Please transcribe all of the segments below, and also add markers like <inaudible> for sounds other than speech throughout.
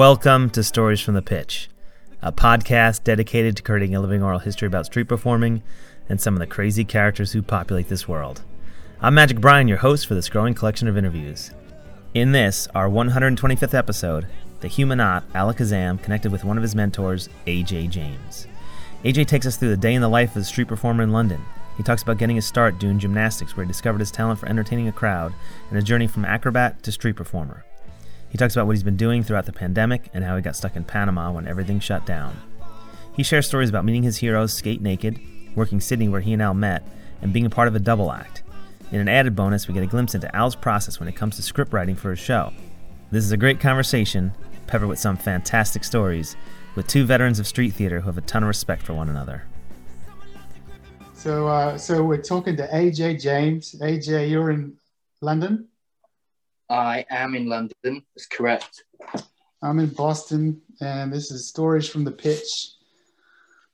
Welcome to Stories from the Pitch, a podcast dedicated to creating a living oral history about street performing and some of the crazy characters who populate this world. I'm Magic Brian, your host for this growing collection of interviews. In this, our 125th episode, the humanot Alakazam connected with one of his mentors, AJ James. AJ takes us through the day in the life of the street performer in London. He talks about getting his start doing gymnastics, where he discovered his talent for entertaining a crowd, and a journey from acrobat to street performer. He talks about what he's been doing throughout the pandemic and how he got stuck in Panama when everything shut down. He shares stories about meeting his heroes skate naked, working Sydney where he and Al met, and being a part of a double act. In an added bonus, we get a glimpse into Al's process when it comes to script writing for his show. This is a great conversation, peppered with some fantastic stories, with two veterans of street theater who have a ton of respect for one another. So, uh, so we're talking to AJ James. AJ, you're in London. I am in London. That's correct. I'm in Boston, and this is stories from the pitch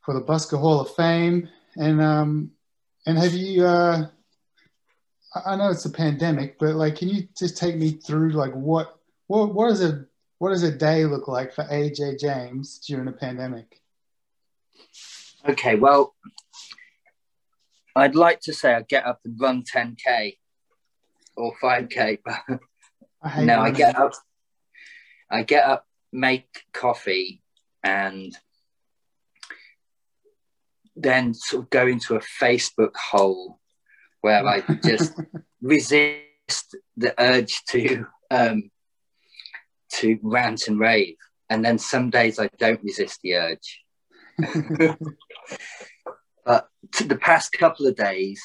for the Busker Hall of Fame. And um, and have you? Uh, I know it's a pandemic, but like, can you just take me through like what what what is a what does a day look like for AJ James during a pandemic? Okay, well, I'd like to say I get up and run 10k or 5k, but no, I get up, I get up, make coffee, and then sort of go into a Facebook hole where I just <laughs> resist the urge to um, to rant and rave, and then some days I don't resist the urge. <laughs> but to the past couple of days,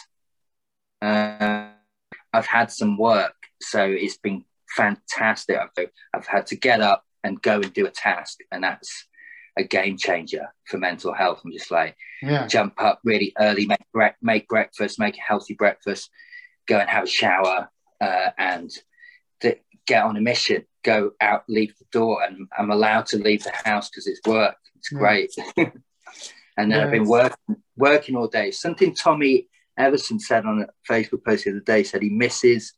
uh, I've had some work, so it's been fantastic. I've, I've had to get up and go and do a task, and that's a game changer for mental health. I'm just like yeah, jump up really early, make bre- make breakfast, make a healthy breakfast, go and have a shower, uh, and th- get on a mission. Go out, leave the door, and I'm allowed to leave the house because it's work. It's Yeah. great. <laughs> and then Yeah, I've been working working all day. Something Tommy Everson said on a Facebook post the other day said he misses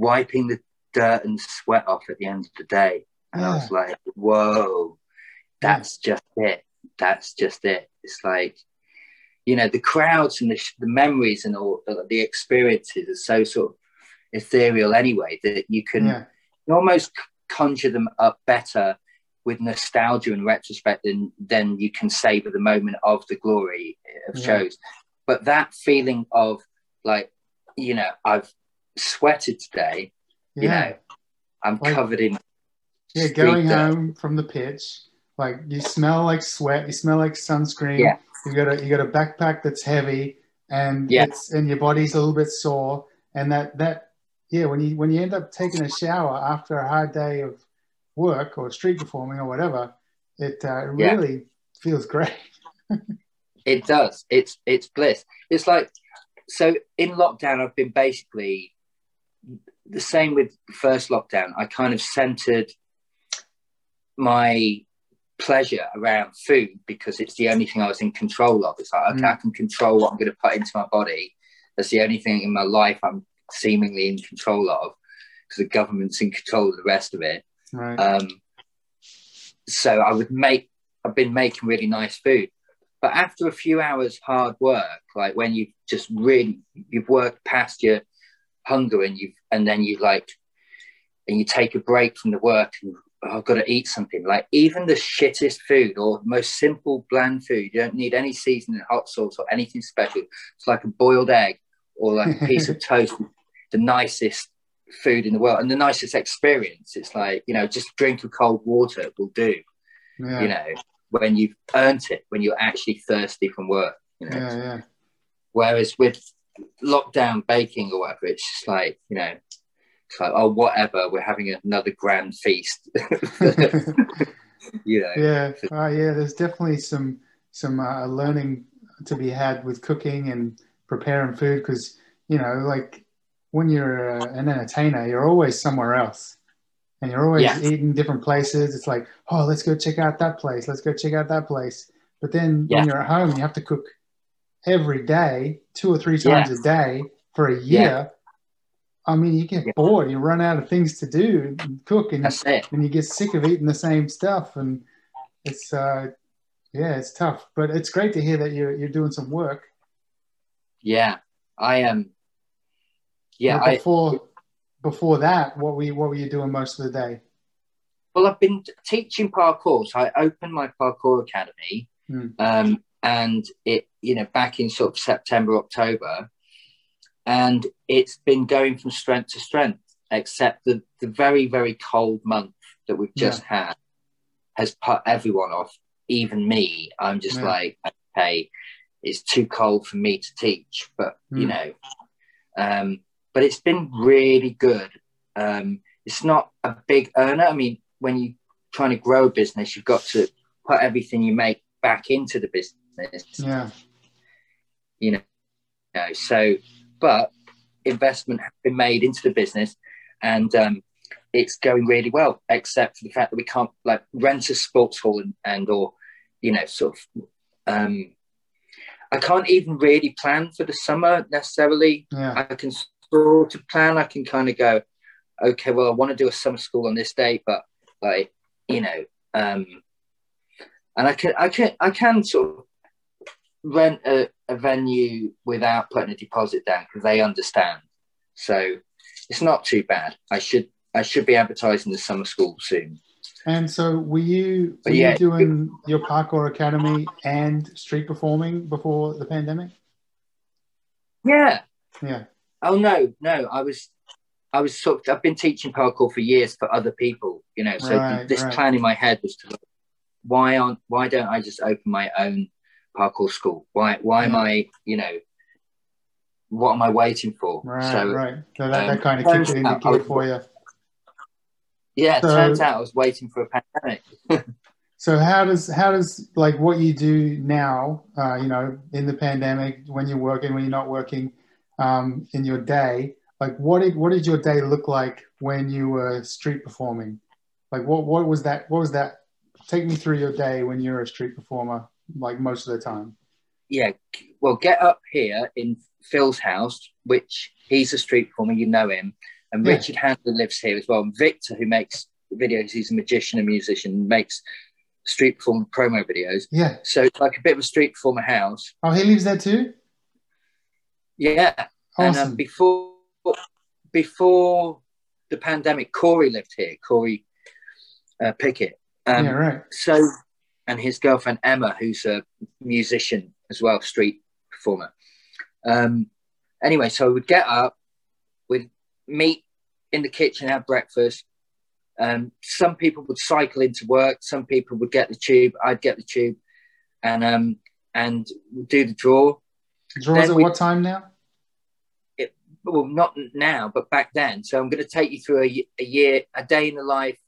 wiping the dirt and sweat off at the end of the day. And I was like, whoa, that's just it. That's just it. It's like, you know, the crowds and the, sh- the memories and all the, the experiences are so sort of ethereal anyway that you can yeah, almost conjure them up better with nostalgia and retrospect than, than you can savor the moment of the glory of Yeah. shows. But that feeling of like, you know, I've sweated today, you know, I'm Like- covered in Yeah, going dirt. home from the pitch, like you smell like sweat, you smell like sunscreen. Yeah. You got a you got a backpack that's heavy, and Yeah. it's and your body's a little bit sore, and that that yeah, when you when you end up taking a shower after a hard day of work or street performing or whatever, it uh, Yeah. really feels great. <laughs> It does. It's it's bliss. It's like so in lockdown. I've been basically the same with the first lockdown. I kind of centered my pleasure around food because it's the only thing I was in control of. It's like okay, Mm. I can control what I'm going to put into my body. That's the only thing in my life I'm seemingly in control of because the government's in control of the rest of it. Right. Um, so I would make, I've been making really nice food. But after a few hours hard work, like when you've just really, you've worked past your hunger and you've, and then you like, and you take a break from the work and oh, I've got to eat something. Like even the shittest food or most simple bland food, you don't need any seasoning, hot sauce or anything special. It's like a boiled egg or like a piece of <laughs> toast, the nicest food in the world and the nicest experience. It's like, you know, just drink of cold water will do, yeah. you know, when you've earned it, when you're actually thirsty from work, you know. yeah, yeah. Whereas with lockdown baking or whatever, it's just like, you know, it's like, oh, whatever, we're having another grand feast. <laughs> <laughs> you know, yeah, uh, yeah. There's definitely some some uh, learning to be had with cooking and preparing food because you know, like when you're uh, an entertainer, you're always somewhere else, and you're always Yeah. eating different places. It's like, oh, let's go check out that place. Let's go check out that place. But then Yeah. when you're at home, you have to cook every day, two or three times a day for a year. Yeah. I mean, you get Yeah. bored, you run out of things to do, and cook, and, and you get sick of eating the same stuff, and it's uh, yeah, it's tough. But it's great to hear that you're you're doing some work. Yeah, I am. Um, yeah, But I before before that, what were you, what were you doing most of the day? well, I've been teaching parkour. So I opened my parkour academy, Hmm. um, and it you know back in sort of September October, and it's been going from strength to strength. Except the the very very cold month that we've just had has put everyone off, even me. I'm just Yeah. like, okay, it's too cold for me to teach, but you Mm. know, um, but it's been really good. Um, it's not a big earner. I mean, when you're trying to grow a business, you've got to put everything you make back into the business. Yeah, You know, you know, so but investment has been made into the business, and um, it's going really well. Except for the fact that we can't like rent a sports hall and, and or you know sort of. Um, I can't even really plan for the summer necessarily. yeah, I can sort of plan. I can kind of go, okay, well, I want to do a summer school on this day, but like, you know, um, and I can, I can, I can sort of rent a, a venue without putting a deposit down because they understand. So it's not too bad. I should, I should be advertising the summer school soon. And so, were you were yeah, you doing your parkour academy and street performing before the pandemic? Yeah. Yeah, Oh no, no. I was, I was sort of. I've been teaching parkour for years for other people. You know, so Right, this right. plan in my head was to, why aren't, why don't I just open my own parkour school? Why, why am I, you know, what am I waiting for? right, so right. So that, um, that kind of kicked it into turns gear for you. yeah, it So- turns out I was waiting for a pandemic. <laughs> So how does how does like what you do now? Uh, you know, in the pandemic, when you're working, when you're not working, um, in your day, like what did what did your day look like when you were street performing? Like what what was that? What was that? Take me through your day when you're a street performer, like most of the time. yeah, well, get up here in Phil's house, which he's a street performer, you know him, and Yeah. Richard Handler lives here as well. And Victor, who makes videos, he's a magician and musician, makes street performer promo videos. Yeah. So it's like a bit of a street performer house. Oh, he lives there too. Yeah. And Awesome. um, before before the pandemic, Corey lived here, Corey uh, Pickett. Um, yeah. Right. so and his girlfriend Emma, who's a musician as well, street performer. Um, anyway, so we'd get up, we'd meet in the kitchen, have breakfast. Um, some people would cycle into work, some people would get the tube, I'd get the tube, and um, and do the draw. Draws then at we- what time now? It, Well, not now, but back then. So I'm going to take you through a, a year, a day in the life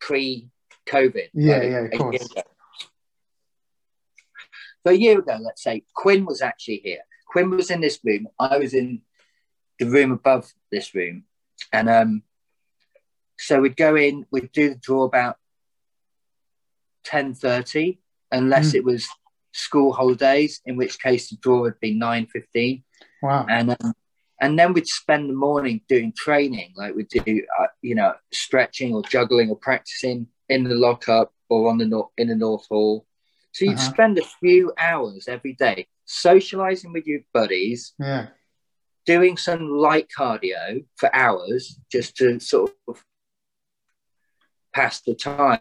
pre-COVID. Yeah, like yeah, of course. ago. So a year ago, let's say, Quinn was actually here. Quinn was in this room. I was in the room above this room. And um, so we'd go in, we'd do the draw about 10.30, unless Mm. it was school holidays, in which case the draw would be 9.15 Wow. and um, and then we'd spend the morning doing training like we'd do uh, you know stretching or juggling or practicing in the lockup or on the nor- in the north hall so you'd Uh-huh. spend a few hours every day socializing with your buddies Yeah. doing some light cardio for hours just to sort of pass the time.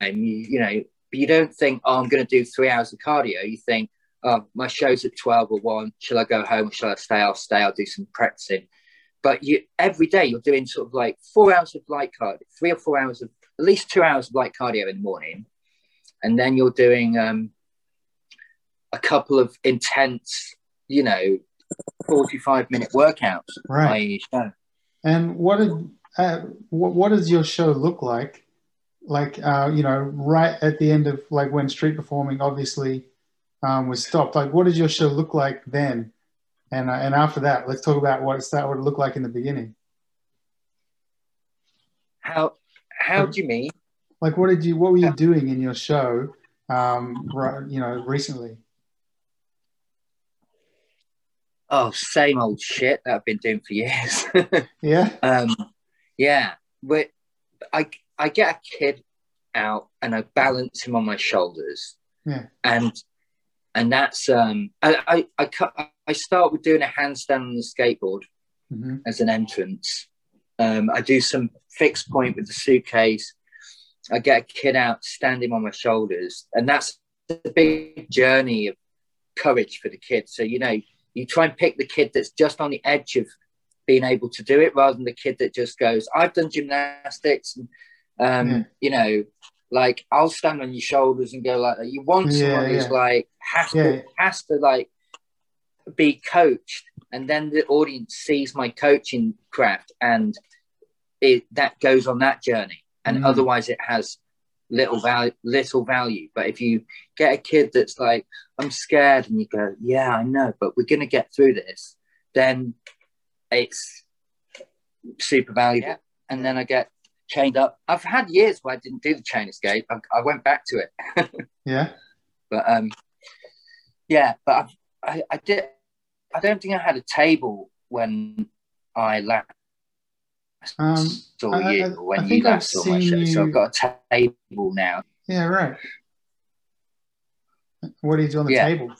You, you know you don't think oh i'm going to do three hours of cardio. You think oh, my show's at 12 or 1 shall i go home or shall i stay? I'll stay i'll do some practicing. But you every day you're doing sort of like four hours of light cardio three or four hours of at least two hours of light cardio in the morning and then you're doing um, a couple of intense you know 45 minute workouts Right. by each show. And what did uh, what, what does your show look like? Like uh, you know, right at the end of like when street performing obviously um, was stopped. Like, what did your show look like then? And uh, and after that, let's talk about what it started, what it looked like in the beginning. how how do you mean Like, what did you what were you doing in your show? Um, right, you know, recently. Oh, same old shit that I've been doing for years. <laughs> Yeah. um, yeah, but I I get a kid out and I balance him on my shoulders. Yeah. And and that's um I I I, cut, I start with doing a handstand on the skateboard hmm as an entrance. Um, I do some fixed point with the suitcase. I get a kid out standing on my shoulders, and that's a big journey of courage for the kid. So you know, you try and pick the kid that's just on the edge of being able to do it, rather than the kid that just goes, "I've done gymnastics," and um, Yeah. you know, like I'll stand on your shoulders and go like that. You want Yeah, someone who's like has Yeah. to has to like be coached and then the audience sees my coaching craft and it that goes on that journey and Mm. otherwise it has little value little value but if you get a kid that's like i'm scared and you go yeah i know but we're going to get through this then it's super valuable and then i get chained up i've had years where i didn't do the chain escape i, I went back to it <laughs> Yeah. but um, yeah, but I've, I, I did. I don't think I had a table when I last Um, saw I- you, I- when I you last saw my show. So I've got a table now. yeah. Right. What do you do on the Yeah. table?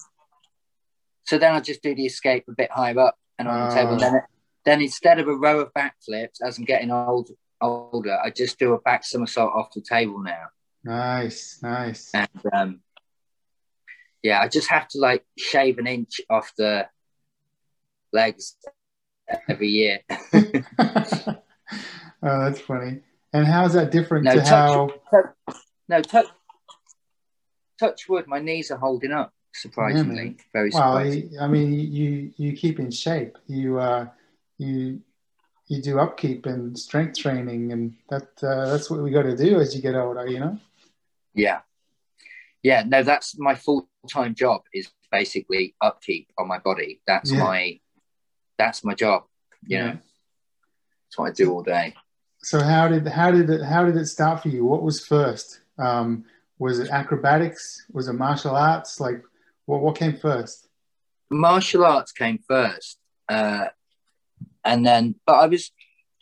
So then I just do the escape a bit higher up and on the table. Ah. Then, then instead of a row of backflips, as I'm getting old, older, I just do a back somersault off the table now. Nice. Nice. And um, yeah, I just have to like shave an inch off the legs every year. <laughs> <laughs> <laughs> oh, that's funny. And how's that different No, to touch- how? No, touch, touch wood. My knees are holding up. Surprisingly, very Well. I mean, you you keep in shape. You uh, you you do upkeep and strength training, and that uh, that's what we got to do as you get older. You know. yeah, yeah. No, that's my full time job. Is basically upkeep on my body. That's Yeah. my that's my job. You Yeah. know, that's what I do all day. So how did how did it how did it start for you? What was first? Um, was it acrobatics? Was it martial arts? Like, what what came first? Martial arts came first, uh, and then but I was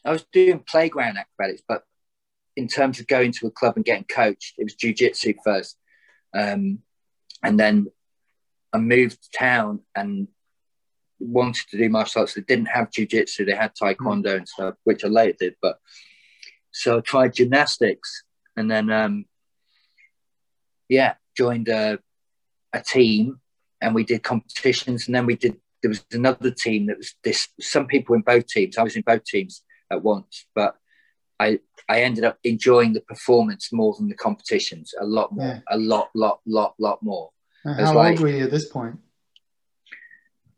I was doing playground acrobatics, but in terms of going to a club and getting coached, it was jujitsu first. Um, and then I moved to town and wanted to do martial arts. They didn't have jujitsu, they had taekwondo and stuff, which I later did. But so I tried gymnastics and then, um, yeah, joined a, a team and we did competitions. And then we did, there was another team that was this, some people in both teams. I was in both teams at once, but I, I ended up enjoying the performance more than the competitions, a lot more, Yeah. a lot, lot, lot, lot more. And How like- old were you at this point?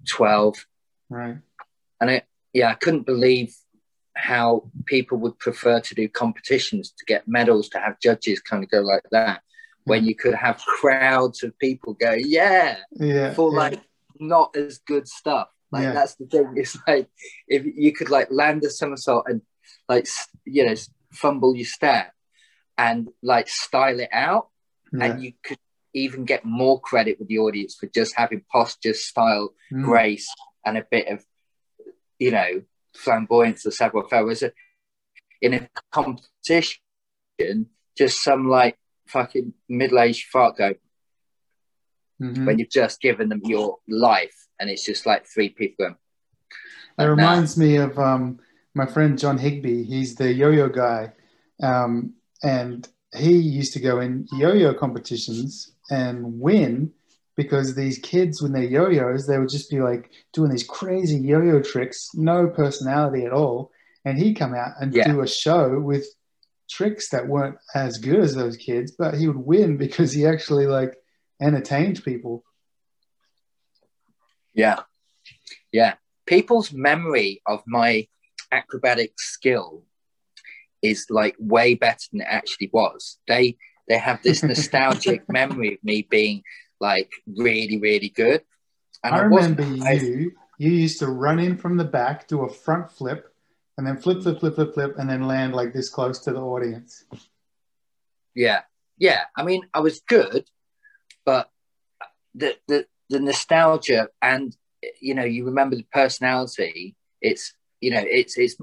12. Right. And I, yeah, I couldn't believe how people would prefer to do competitions to get medals, to have judges kind of go like that, when hmm. you could have crowds of people go, yeah, Yeah. for yeah. like not as good stuff. Like Yeah. that's the thing. <laughs> It's like if you could like land a somersault and like you know fumble your step and like style it out, and you could even get more credit with the audience for just having posture, style, Mm. grace, and a bit of you know flamboyance or savoir faire. A- in a competition, just some like fucking middle-aged fart go Mhm. when you've just given them your life and it's just like three people going, It nah. reminds me of um, my friend John Higby. He's the yo-yo guy, um, and he used to go in yo-yo competitions and win because these kids, when they're yo-yos, they would just be like doing these crazy yo-yo tricks, no personality at all, and he'd come out and Yeah. do a show with tricks that weren't as good as those kids, but he would win because he actually like entertained people. Yeah. Yeah. People's memory of my acrobatic skill is like way better than it actually was. They they have this <laughs> nostalgic memory of me being like really, really good. And I wasn't- remember I- you. You used to run in from the back, do a front flip, and then flip, flip, flip, flip, flip, and then land like this close to the audience. Yeah, yeah. I mean, I was good, but the the the nostalgia and you know, you remember the personality. It's you know, it's it's.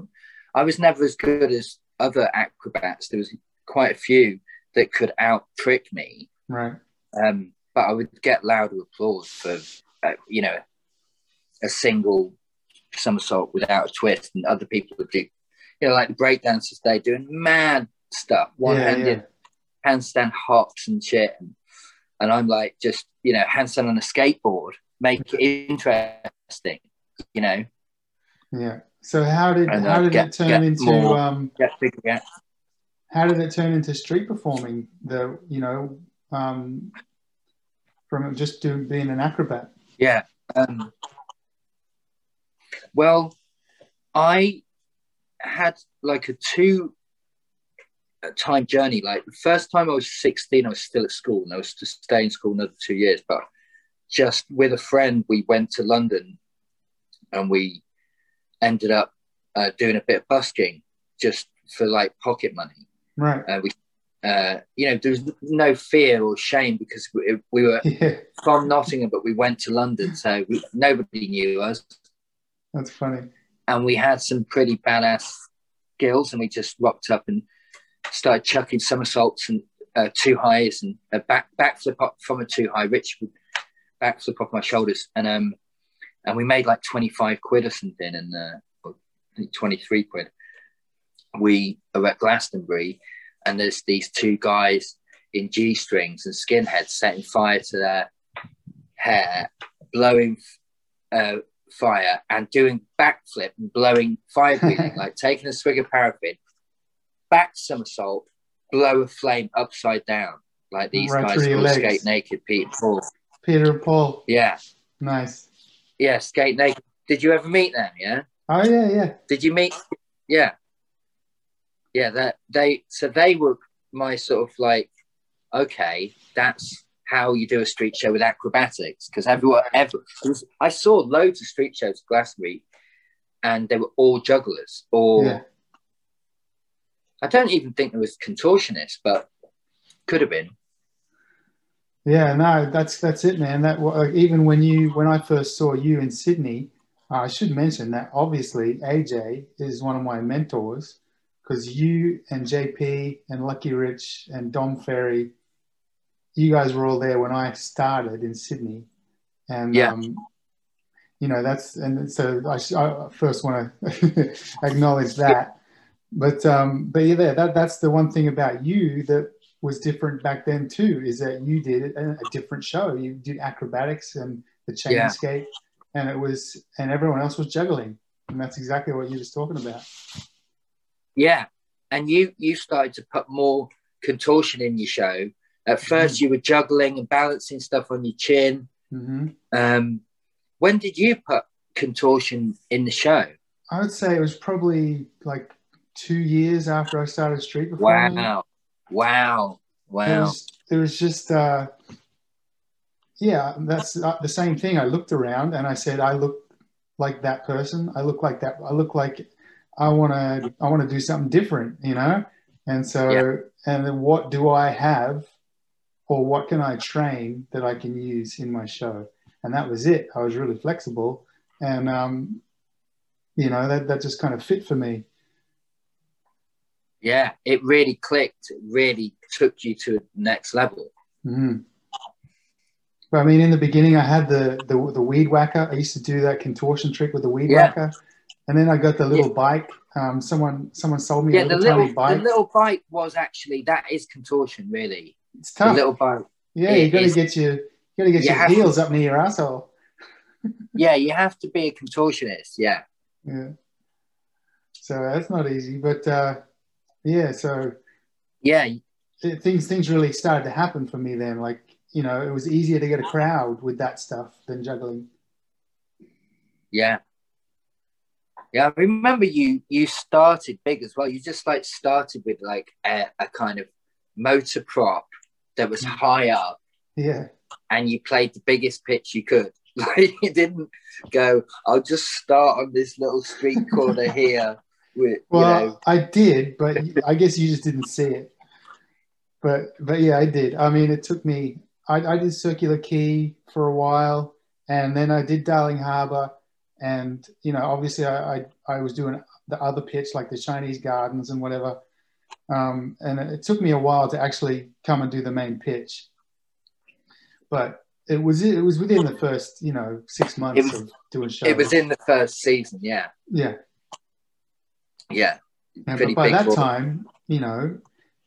I was never as good as other acrobats. There was quite a few that could out trick me. Right. Um, but I would get louder applause for, uh, you know, a single somersault without a twist, and other people would do, you know, like the breakdancers, they doing mad stuff, one-handed yeah. handstand hops and shit, and, and I'm like just, you know, handstand on a skateboard, make it interesting, you know. Yeah. So how did And, uh, how did get- it turn into more- um Get bigger, yeah. How did it turn into street performing? The you know um from just doing being an acrobat. Yeah. Um, well, I had like a two time journey. Like the first time I was 16, I was still at school and I was to stay in school another two years. But just with a friend, we went to London and we ended up uh, doing a bit of busking just for like pocket money. Right. Uh, we, uh, you know, there was no fear or shame because we, we were <laughs> Yeah. from Nottingham, but we went to London, so we, nobody knew us, That's funny. and we had some pretty badass skills, and we just rocked up and started chucking somersaults and uh, two highs and a back backflip up from a two high. Rich would backflip off my shoulders, and um, and we made like twenty five quid or something, and uh, twenty three quid. We are at Glastonbury, and there's these two guys in G strings and skinheads setting fire to their hair, blowing uh, fire and doing backflip and blowing fire <laughs> breathing, like taking a swig of paraffin, back somersault, blow a flame upside down, like these Right guys through your called legs. Skate Naked Pete and Paul. Peter and Paul. Yeah, Nice. yeah, Skate Naked. Did you ever meet them? Yeah. Oh yeah, yeah. Did you meet? Yeah, yeah. That they so they were my sort of like, okay, that's how you do a street show with acrobatics because everyone ever I saw loads of street shows at week, and they were all jugglers or Yeah. I don't even think there was contortionists, but could have been. Yeah, no, that's that's it, man. That like, even when you when I first saw you in Sydney, uh, I should mention that obviously AJ is one of my mentors because you and JP and Lucky Rich and Dom Ferry, you guys were all there when I started in Sydney, and Yeah. um, you know that's and so I, sh- I first want to <laughs> acknowledge that, but um, but yeah, that that's the one thing about you that was different back then too is that you did a, a different show. You did acrobatics and the chain Yeah. and it was and everyone else was juggling. And that's exactly what you're just talking about Yeah, and you you started to put more contortion in your show. At 1st you were juggling and balancing stuff on your chin. hmm Um, when did you put contortion in the show? i would say it was probably like two years after i started street performing Wow, wow, There wow. was, there was just, uh, yeah, that's uh, the same thing. I looked around and I said, I look like that person. I look like that. I look like I want to, I want to do something different, you know? And so, Yeah. and then what do I have or what can I train that I can use in my show? And that was it. I was really flexible and, um, you know, that, that just kind of fit for me. Yeah, it really clicked. It really took you to the next level. hmm But I mean, in the beginning, I had the, the the weed whacker. I used to do that contortion trick with the weed Yeah. whacker, and then I got the little bike. Um, someone someone sold me Yeah, a the little, little tiny bike. the little bike was actually that is contortion, really. it's The tough. little bike. yeah, you it got to is- get your you got to get You your have to- heels up near your asshole. <laughs> Yeah, you have to be a contortionist. Yeah, Yeah. So that's not easy, but uh, yeah. So yeah, things things really started to happen for me then. Like you know, it was easier to get a crowd with that stuff than juggling. Yeah. Yeah, I remember you you started big as well. You just like started with like a, a kind of motor prop that was mm. high up Yeah. and you played the biggest pitch you could. <laughs> Like you didn't go, I'll just start on this little street corner <laughs> here with Well, you know I did, but I guess you just didn't see it. But but yeah, I did. I mean, it took me. I, I did Circular Quay for a while, and then I did Darling Harbour, and you know, obviously, I I, I was doing the other pitch like the Chinese Gardens and whatever, um, and it took me a while to actually come and do the main pitch, but it was it was within the first you know six months was, of doing shows. It was in the first season, yeah, yeah, yeah. and, but by that time, you know,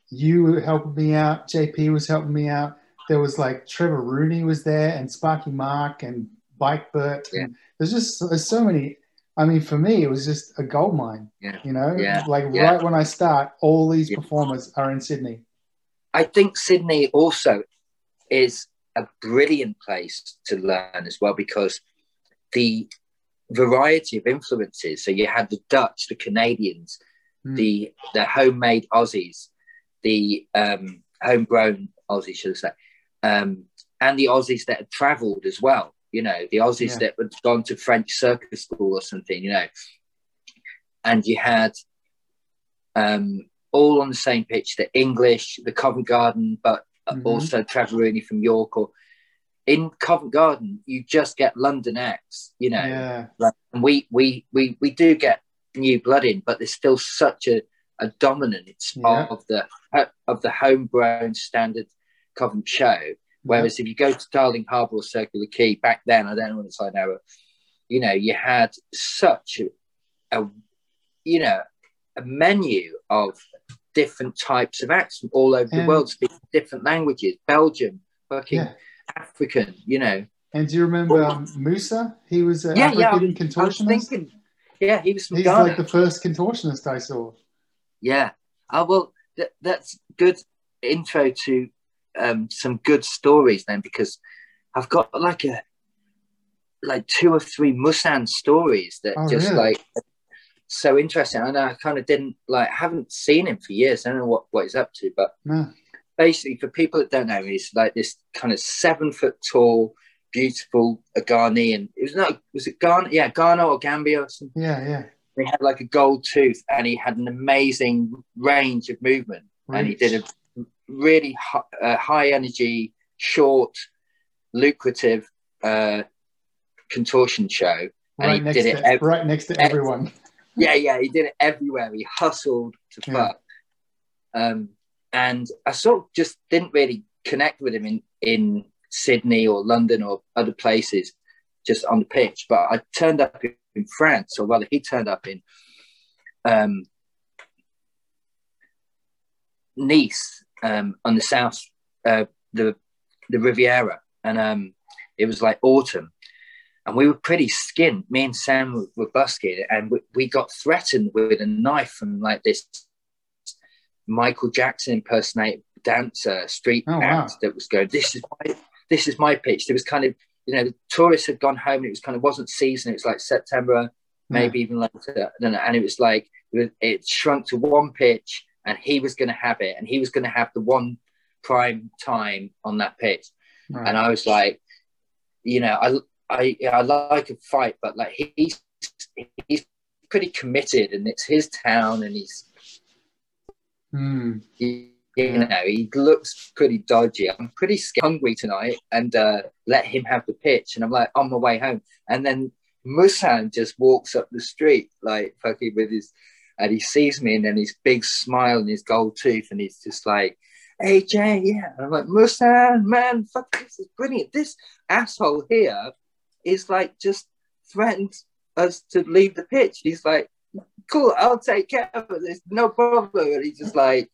you were helping me out. JP was helping me out. There was like Trevor Rooney was there, and Sparky Mark, and Bike Bert. Yeah. There's just there's so many. I mean, for me, it was just a gold mine. Yeah. You know, yeah. like yeah. right when I start, all these yeah. performers are in Sydney. I think Sydney also is a brilliant place to learn as well because the variety of influences. So you had the Dutch, the Canadians, mm. the the homemade Aussies, the um, homegrown Aussies, should I say, um, and the Aussies that had travelled as well. You know, the Aussies yeah. that had gone to French circus school or something. You know, and you had um, all on the same pitch: the English, the Covent Garden, but mm-hmm. also Trevor Rooney from York or in Covent Garden, you just get London acts, you know. Yeah. Like, and we we we we do get new blood in, but there's still such a, a dominance Yeah. of the of the homegrown standard Covent show. Whereas if you go to Darling Harbour or Circular Quay back then, I don't know what it's like now, but you know, you had such a, a you know a menu of different types of acts from all over the world, speaking different languages. Belgium, fucking Yeah. African, you know. And do you remember um, Musa? He was an Yeah, yeah, African I was contortionist. thinking, yeah, he was from He's Ghana. like the first contortionist I saw. Yeah. Oh, well, th- that's good intro to um, some good stories then, because I've got like a like two or three Musan stories that Oh, just really? like so interesting. And I kind of didn't like haven't seen him for years. I don't know what, what he's up to, but No. basically for people that don't know, he's like this kind of seven foot tall, beautiful a Ghanaian. It was not was it Ghana? Yeah, Ghana or Gambia or something. Yeah, yeah. He had like a gold tooth and he had an amazing range of movement. And he did a really hi- uh, high energy, short, lucrative uh, contortion show. And right next did to it. ev- right next to everyone. <laughs> yeah, yeah, he did it everywhere. He hustled to Yeah. fuck. Um, and I sort of just didn't really connect with him in, in Sydney or London or other places just on the pitch. But I turned up in, in France, or rather, he turned up in um, Nice um, on the south, uh, the the Riviera, and um, it was like autumn, and we were pretty skint. Me and Sam were, were busking, and we, we got threatened with a knife from like this Michael Jackson impersonate dancer street Oh, wow. act that was going. This is my this is my pitch. There was kind of you know the tourists had gone home. And it was kind of wasn't season. It was like September, maybe even later, and it was like it shrunk to one pitch, and he was going to have it, and he was going to have the one prime time on that pitch. Right. And I was like, you know, I I I like a fight, but like he's he's pretty committed, and it's his town, and he's Hmm. he, you know he looks pretty dodgy. I'm pretty scared, hungry tonight, and uh, let him have the pitch. And I'm like on my way home, and then Musan just walks up the street like fucking with his, and he sees me, and then his big smile and his gold tooth, and he's just like. Hey Jay, yeah. And I'm like, Musan, man, fuck, this is brilliant. This asshole here is like just threatened us to leave the pitch. He's like, cool, I'll take care of it. There's no problem. And he's just like,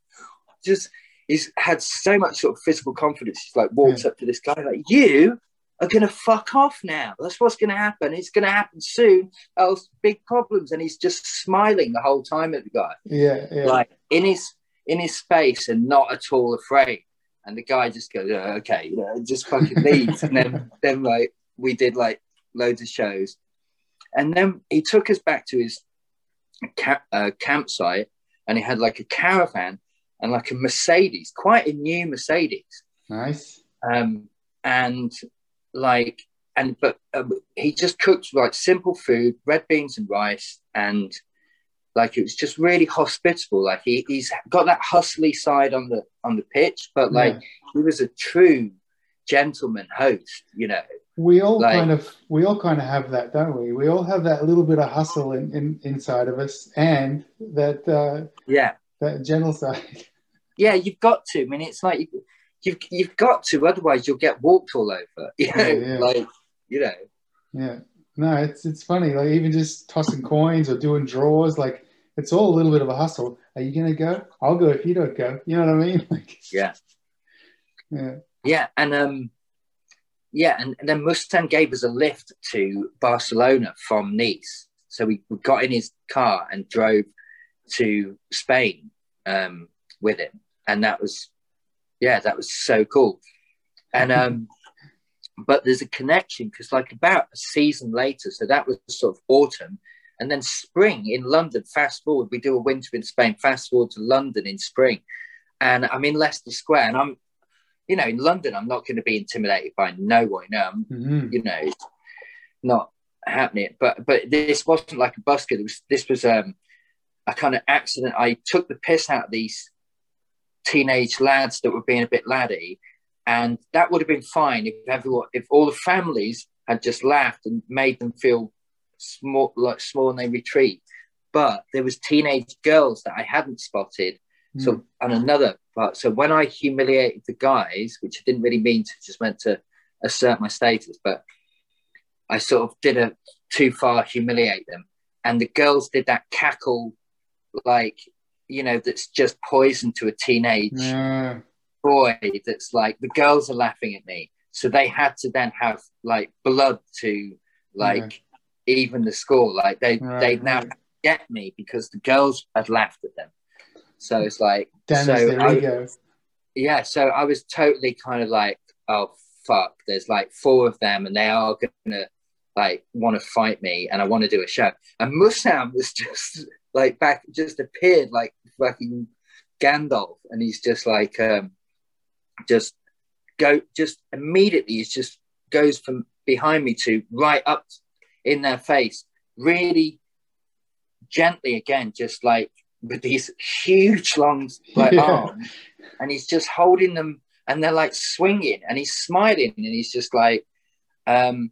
just, he's had so much sort of physical confidence. He's like, walks up to this guy, like, you are going to fuck off now. That's what's going to happen. It's going to happen soon. Else, big problems. And he's just smiling the whole time at the guy Yeah, yeah. like in his in his space and not at all afraid. And the guy just goes, "Oh, okay, you know, just fucking leaves. and then <laughs> then like we did like loads of shows, and then he took us back to his uh, campsite, and he had like a caravan and like a Mercedes, quite a new Mercedes nice. um, and like and but um, he just cooked like simple food red beans and rice and like it was just really hospitable like he, he's got that hustly side on the on the pitch but like Yeah. he was a true gentleman host, you know. We all Like- kind of we all kind of have that, don't we? We all have that little bit of hustle in, in inside of us, and that uh, Yeah, that gentle side. yeah, you've got to. I mean, it's like you, you've you've got to, otherwise you'll get walked all over. <laughs> You know, Yeah, yeah. like you know, Yeah. No, it's it's funny. Like even just tossing coins or doing draws, like it's all a little bit of a hustle. Are you gonna go? I'll go if you don't go. You know what I mean? <laughs> Like, yeah. yeah. Yeah, and um, yeah, and, and then Musan gave us a lift to Barcelona from Nice. So we, we got in his car and drove to Spain um, with him, and that was, yeah, that was so cool. And um, but there's a connection because like about a season later, so that was sort of autumn, and then spring in London. Fast forward, we do a winter in Spain. Fast forward to London in spring, and I'm in Leicester Square, and I'm you know, in London, I'm not going to be intimidated by no one. You know, I'm, Mhm. you know, not happening. But but this wasn't like a busker. This was this was um, a kind of accident. I took the piss out of these teenage lads that were being a bit laddie, and that would have been fine if everyone, if all the families had just laughed and made them feel small, like small, and they retreat. But there was teenage girls that I hadn't spotted. Hmm. So and another part, so when I humiliated the guys, which I didn't really mean to, just meant to assert my status, but I sort of did a too far humiliate them, and the girls did that cackle, like you know, that's just poison to a teenage Yeah. boy. That's like the girls are laughing at me, so they had to then have like blood to like even the score. Like they Right, they now get me because the girls had laughed at them. So it's like so I- yeah, so I was totally kind of like, oh fuck, there's like four of them and they are gonna like want to fight me and I want to do a show. And Musan was <laughs> just like back just appeared like fucking Gandalf and he's just like um just go just immediately he just goes from behind me to right up in their face, really gently again, just like with these huge long like Yeah. arms and he's just holding them and they're like swinging and he's smiling and he's just like um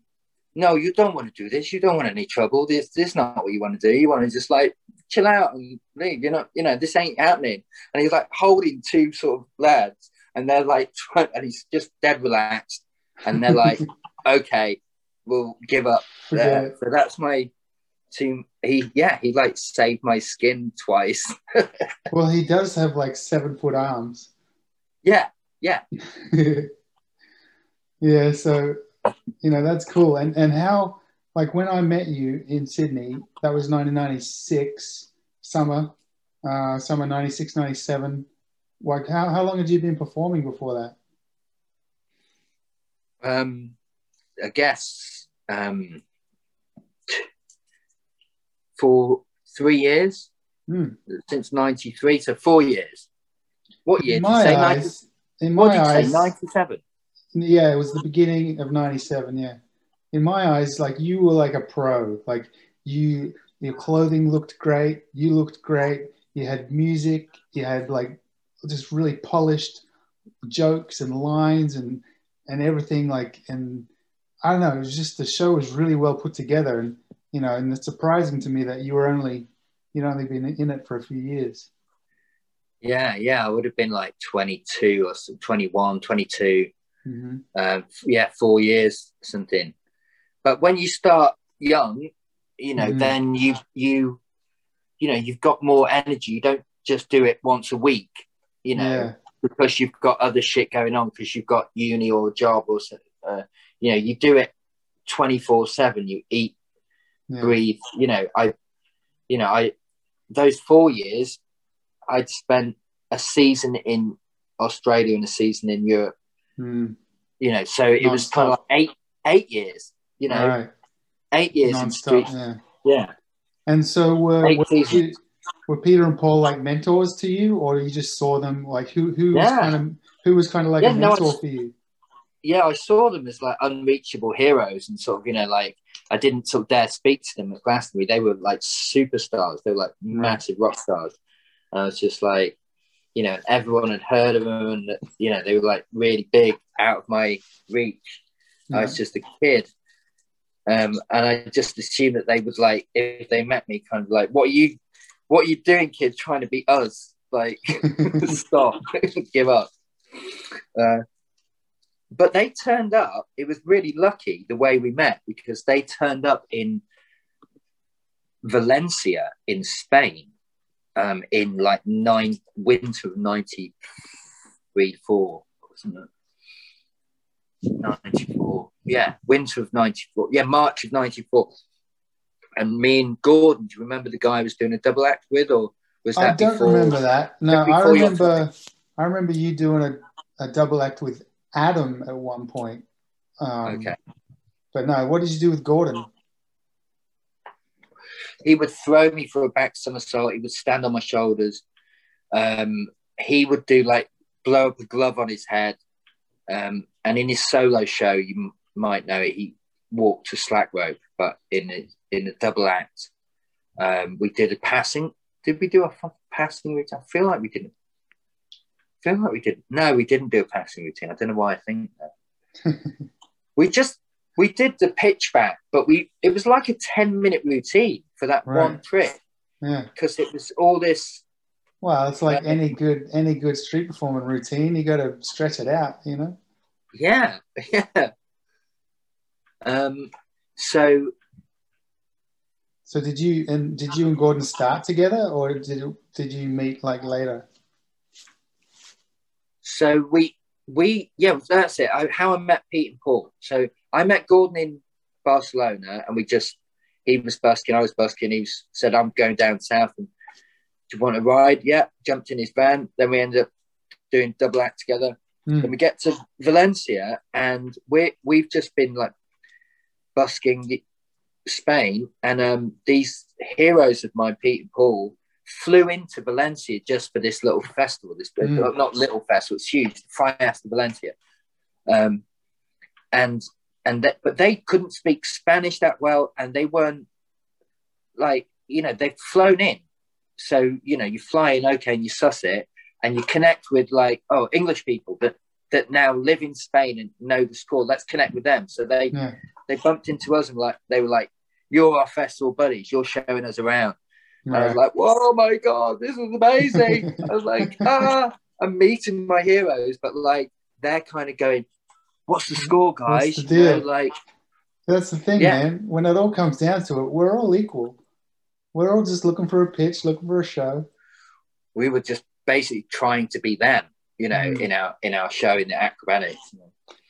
no you don't want to do this. You don't want any trouble. This this is not what you want to do. You want to just like chill out and leave you know you know this ain't happening and he's like holding two sort of lads and they're like <laughs> and he's just dead relaxed and they're like <laughs> okay we'll give up it. so that's my team he yeah he like saved my skin twice <laughs> Well, he does have like seven foot arms. yeah yeah yeah, so you know that's cool. And and how like when I met you in Sydney, that was 1996 summer, uh, summer 96, 97. Like how how long had you been performing before that? um i guess um for three years Hmm. since 93 so four years what year In did you my say 90, eyes, in what my eyes, say 97 yeah, it was the beginning of 97. Yeah, in my eyes, like you were like a pro. Like you, your clothing looked great. You looked great. You had music. You had like just really polished jokes and lines and and everything. Like and I don't know. It was just the show was really well put together. And you know, and it's surprising to me that you were only you'd only been in it for a few years. yeah yeah i would have been like 22 or some- 21 22 hmm um, yeah, four years something. But when you start young, you know, Mhm. then you you you know you've got more energy. You don't just do it once a week, you know, Yeah. because you've got other shit going on because you've got uni or a job or uh, you know you do it twenty four seven. You eat, Yeah. breathe. You know, I you know I those four years I'd spent a season in Australia and a season in Europe Mm. you know so it was kind of like eight eight years you know right. eight years in Non-stop, street Yeah. yeah And so uh, were, were, you- were Peter and Paul like mentors to you, or you just saw them like who who was kind of who was kind of like Yeah, a no, mentor for you? yeah i saw them as like unreachable heroes and sort of you know like i didn't sort of dare speak to them at glastonbury they were like superstars they were like massive rock stars and i was just like you know everyone had heard of them and you know they were like really big out of my reach. I was just a kid. Um, and I just assumed that they would like if they met me, kind of like, "What are you, what are you doing, kid? Trying to be us? Like, <laughs> stop, <laughs> give up." Uh, but they turned up. It was really lucky the way we met because they turned up in Valencia in Spain um, in like nine winter of ninety three four, wasn't it? 94. Yeah, winter of 94. Yeah, March of 94. And me and Gordon, do you remember the guy I was doing a double act with, or was that? I don't before? remember that. No, I remember. I remember you doing a, a double act with Adam at one point. Um, Okay. But no, what did you do with Gordon? He would throw me for a back somersault. He would stand on my shoulders. Um, he would do like blow up a glove on his head. Um, and in his solo show, you m- might know it, he walked a slack rope, but in a, in a double act, um, we did a passing. Did we do a passing routine? I feel like we didn't. I feel like we didn't. No, we didn't do a passing routine. I don't know why I think that. <laughs> we just we did the pitch back, but we it was like a ten minute routine for that Right. one trick Yeah. because it was all this. Well, it's like any good any good street performing routine. You got to stretch it out, you know. Yeah, <laughs> yeah. Um. So So did you and did you and Gordon start together, or did did you meet like later? So we we yeah that's it. I, how I met Pete and Paul. So I met Gordon in Barcelona, and we just he was busking, I was busking. He was, said, "I'm going down south, and do you want to ride?" Yeah, jumped in his van. Then we ended up doing double act together. Hmm. Then we get to Valencia, and we we've just been like busking Spain, and um, these heroes of mine, Pete and Paul, flew into Valencia just for this little festival. This Mm. not little festival; it's huge, Fiesta Valencia. Um, and and that, but they couldn't speak Spanish that well, and they weren't like you know they've flown in, so you know you fly in okay, and you suss it, and you connect with like oh English people that that now live in Spain and know the score. Let's connect with them. So they Yeah. they bumped into us and like they were like, "You're our festival buddies. You're showing us around." And I was like, oh my god, this is amazing!" I was like, <laughs> "Ah, I'm meeting my heroes," but like they're kind of going, "What's the score, guys?" The You know, like, That's the thing, Yeah. man. When it all comes down to it, we're all equal. We're all just looking for a pitch, looking for a show. we were just basically trying to be them, you know, Mm. in our in our show in the acrobatics.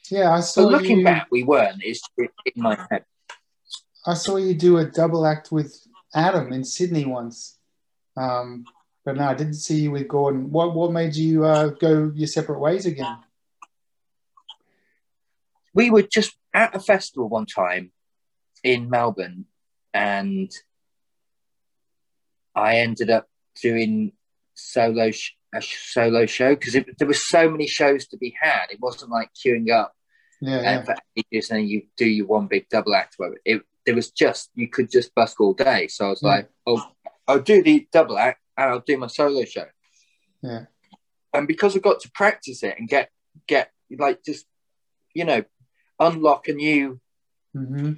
Yeah, I So saw looking you. back, we weren't. It's in my head. I saw you do a double act with Adam in Sydney once. Um, but no, I didn't see you with Gordon. What what made you uh, go your separate ways again? we were just at a festival one time in Melbourne, and I ended up doing solo sh- a solo show because there were so many shows to be had. It wasn't like queuing up Yeah, and yeah. for ages and you do your one big double act. Where it there was just you could just busk all day. So I was Yeah. like, oh, I'll do the double act and I'll do my solo show. Yeah. And because I got to practice it and get get like just you know unlock a new hmm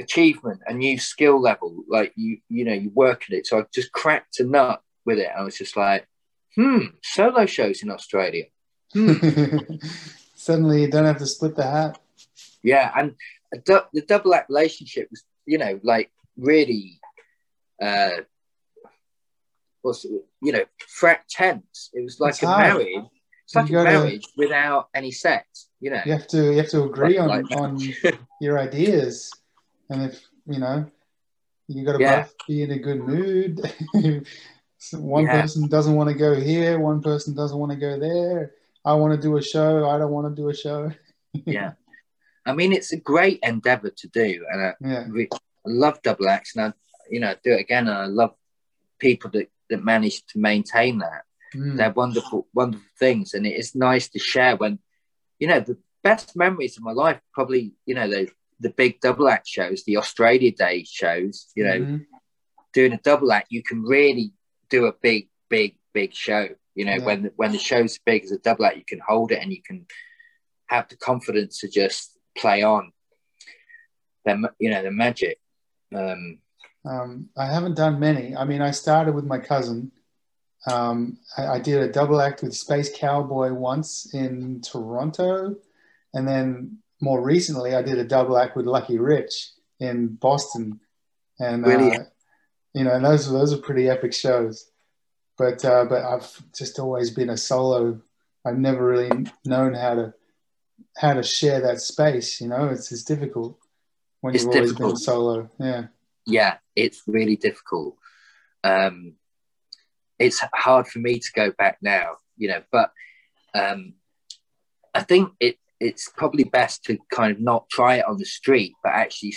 achievement, a new skill level. Like you, you know, you work at it. So I just cracked a nut with it. I was just like, hmm, solo shows in Australia. <laughs> Suddenly, you don't have to split the hat. Yeah, and a du- the double act relationship was, you know, like really, uh, it, you know, frack tense. It was like It's a hard. marriage. It's like You a marriage without any sex. You know. You have to you have to agree on, Like- on <laughs> your ideas, and if you know, you got to Yeah. both be in a good mood. <laughs> One Yeah. person doesn't want to go here, one person doesn't want to go there. I want to do a show. I don't want to do a show. <laughs> yeah. I mean, it's a great endeavor to do, and I, Yeah, re- I love double acts, and I, you know, do it again. And I love people that that manage to maintain that. Mm. They're wonderful, wonderful things, and it is nice to share. When you know the best memories of my life, probably you know the the big double act shows, the Australia Day shows. You know, Mhm. doing a double act, you can really do a big, big, big show. You know, Yeah. when when the show's big as a double act, you can hold it and you can have the confidence to just play on Then you know, the magic. Um, um, I haven't done many. I mean, I started with my cousin. Um, I, I, did a double act with Space Cowboy once in Toronto, and then more recently, I did a double act with Lucky Rich in Boston, and uh, you know, and those those are pretty epic shows. But uh, but I've just always been a solo. I've never really known how to how to share that space. You know, it's it's difficult when it's you've always difficult. been solo. Yeah. Yeah, it's really difficult. Um, it's hard for me to go back now, you know, but um, I think it it's probably best to kind of not try it on the street, but actually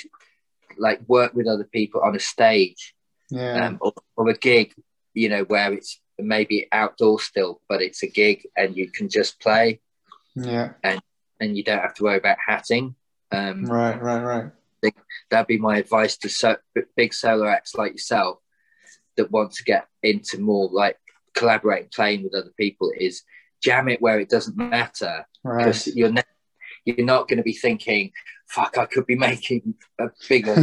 like work with other people on a stage yeah. um, or, or a gig, you know, where it's maybe outdoor still, but it's a gig and you can just play. Yeah. And and you don't have to worry about hatting. Um, right, right, right that'd be my advice to so, big solo acts like yourself that want to get into more like collaborating, playing with other people is jam it where it doesn't matter because right. you're ne- you're not going to be thinking, "Fuck, I could be <laughs> making a bigger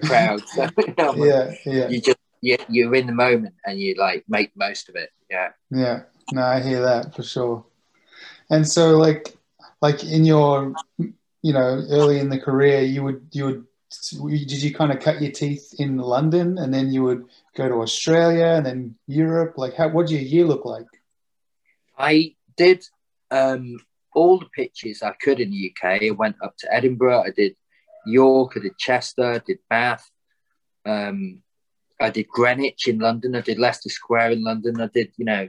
<laughs> crowd." <laughs> So, you know, yeah, yeah. You just you, you're in the moment and you like make most of it. Yeah. Yeah. No, I hear that for sure. And so, like, like in your you know, early in the career, you would you would did you kind of cut your teeth in London and then you would go to Australia and then Europe? Like, how what did your year look like? I did um, all the pitches I could in the UK. I went up to Edinburgh. I did York. I did Chester. I did Bath. Um, I did Greenwich in London. I did Leicester Square in London. I did, you know,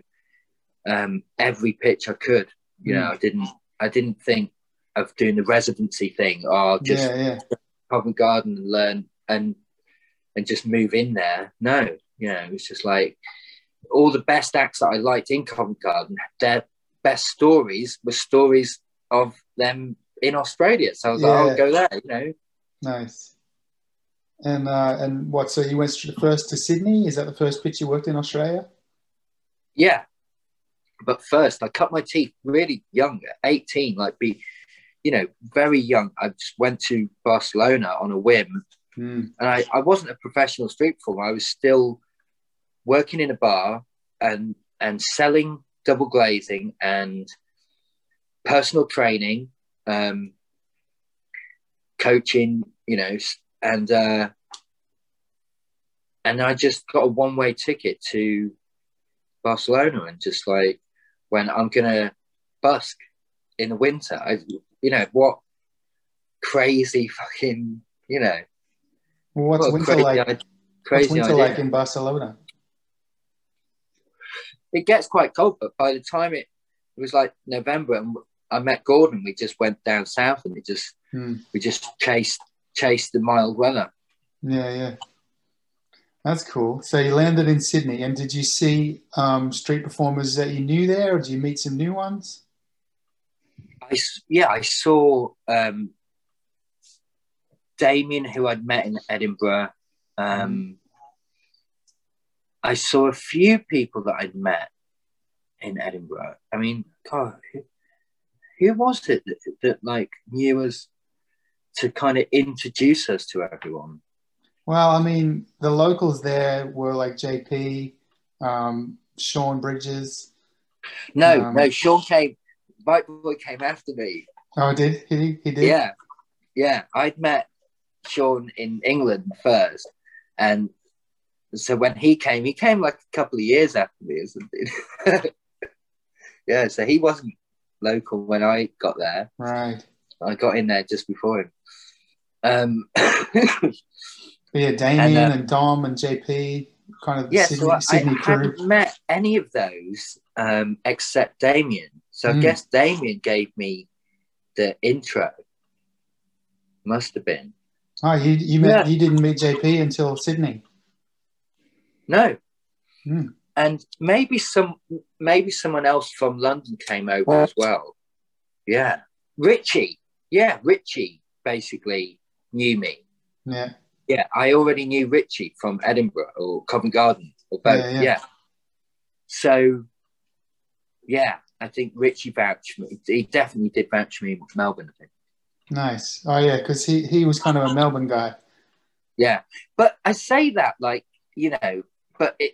um, every pitch I could. You mm. know, I didn't. I didn't think of doing the residency thing or just yeah, yeah. Covent Garden and learn and and just move in there. No, you know, it's just like all the best acts that I liked in Covent Garden, their best stories were stories of them in Australia. So I was yeah. like, I'll go there, you know. Nice. And uh, and what? So you went first to Sydney? Is that the first pitch you worked in Australia? Yeah, but first I cut my teeth really young, at eighteen. Like be you know, very young. I just went to Barcelona on a whim. Mm. And I, I wasn't a professional street performer. I was still working in a bar and and selling double glazing and personal training, um, coaching, you know, and uh, and I just got a one way ticket to Barcelona and just like when I'm gonna busk in the winter. I you know, what crazy fucking, you know. What's winter crazy, like? Crazy what's winter idea. like in Barcelona? It gets quite cold, but by the time it, it was like November and I met Gordon, we just went down south and we just hmm. we just chased chased the mild weather. Yeah, yeah. That's cool. So you landed in Sydney, and did you see um, street performers that you knew there, or did you meet some new ones? I yeah, I saw um, Damien, who I'd met in Edinburgh. Um, I saw a few people that I'd met in Edinburgh. I mean, God, who, who was it that, that, like knew us to kind of introduce us to everyone? Well, I mean, the locals there were like JP, um, Sean Bridges. No, um, no, Sean came. Mike Boy came after me. Oh, did he? He did. Yeah, yeah. I'd met Sean in England first, and so when he came, he came like a couple of years after me, isn't it? <laughs> yeah, so he wasn't local when I got there. Right. I got in there just before him. Um, <coughs> yeah, Damien and, uh, and, Dom and JP, kind of the yeah, Sydney, so I, Sydney I hadn't met any of those um, except Damien. So mm. I hmm. guess Damien gave me the intro. Must have been. Oh, you you met, yeah. you didn't meet JP until Sydney. No. Mm. And maybe some maybe someone else from London came over as well. Yeah. Richie. Yeah, Richie basically knew me. Yeah. Yeah, I already knew Richie from Edinburgh or Covent Garden or both. Yeah, yeah. yeah. So yeah, I think Richie vouched me. He definitely did vouch me in Melbourne. I think. Nice. Oh yeah, because he he was kind of a Melbourne guy. Yeah, but I say that like you know, but it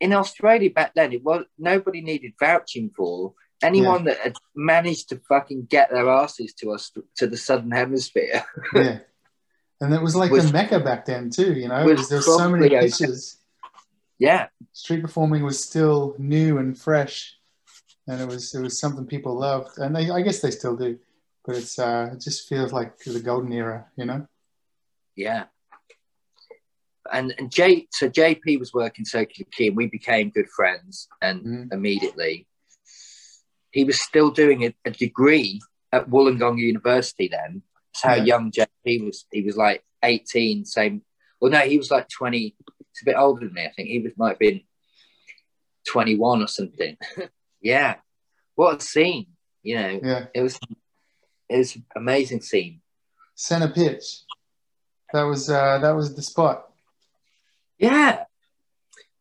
in Australia back then it was nobody needed vouching for anyone that had managed to fucking get their asses to us to the southern hemisphere. Yeah. And it was like Was- the mecca back then too, you know. was There was so many pitches. yeah, Street performing was still new and fresh, and it was it was something people loved, and they, I guess they still do. But it's uh, it just feels like the golden era, you know. yeah. And and J so JP was working Circular Quay and we became good friends and Mhm. immediately he was still doing a, a degree at Wollongong University then. That's how Yeah. young JP was. He was like 18, same. Well, no, he was like 20. He's a bit older than me. I think he was might have been 21 or something. <laughs> yeah. What a scene. You know, Yeah. it was it was an amazing scene. Center pitch. That was uh, that was the spot. Yeah.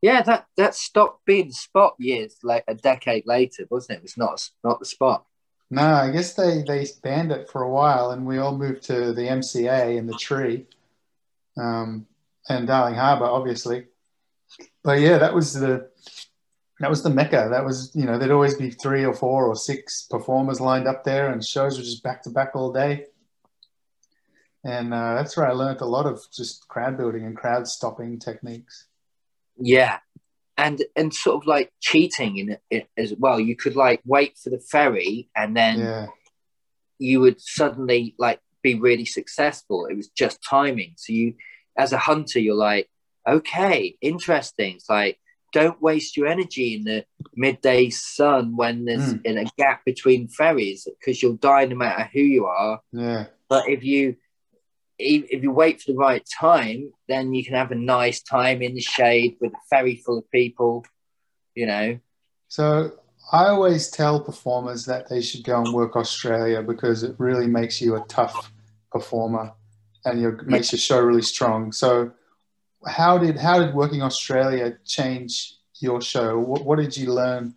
Yeah, that that stopped being spot years like a decade later, wasn't it? It was not not the spot. No, I guess they they banned it for a while, and we all moved to the MCA and the Tree, um, and Darling Harbour, obviously. But yeah, that was the that was the mecca. That was you know there'd always be three or four or six performers lined up there, and shows were just back to back all day. And uh, that's where I learned a lot of just crowd building and crowd stopping techniques. Yeah. And and sort of like cheating in it as well. You could like wait for the ferry and then Yeah, you would suddenly like be really successful. It was just timing. So you as a hunter, you're like, okay, interesting. It's like don't waste your energy in the midday sun when there's Mm. in a gap between ferries because you'll die no matter who you are. yeah, But if you if you wait for the right time, then you can have a nice time in the shade with a ferry full of people. You know, So I always tell performers that they should go and work Australia because it really makes you a tough performer and it makes your show really strong. So how did how did working Australia change your show? What, what did you learn?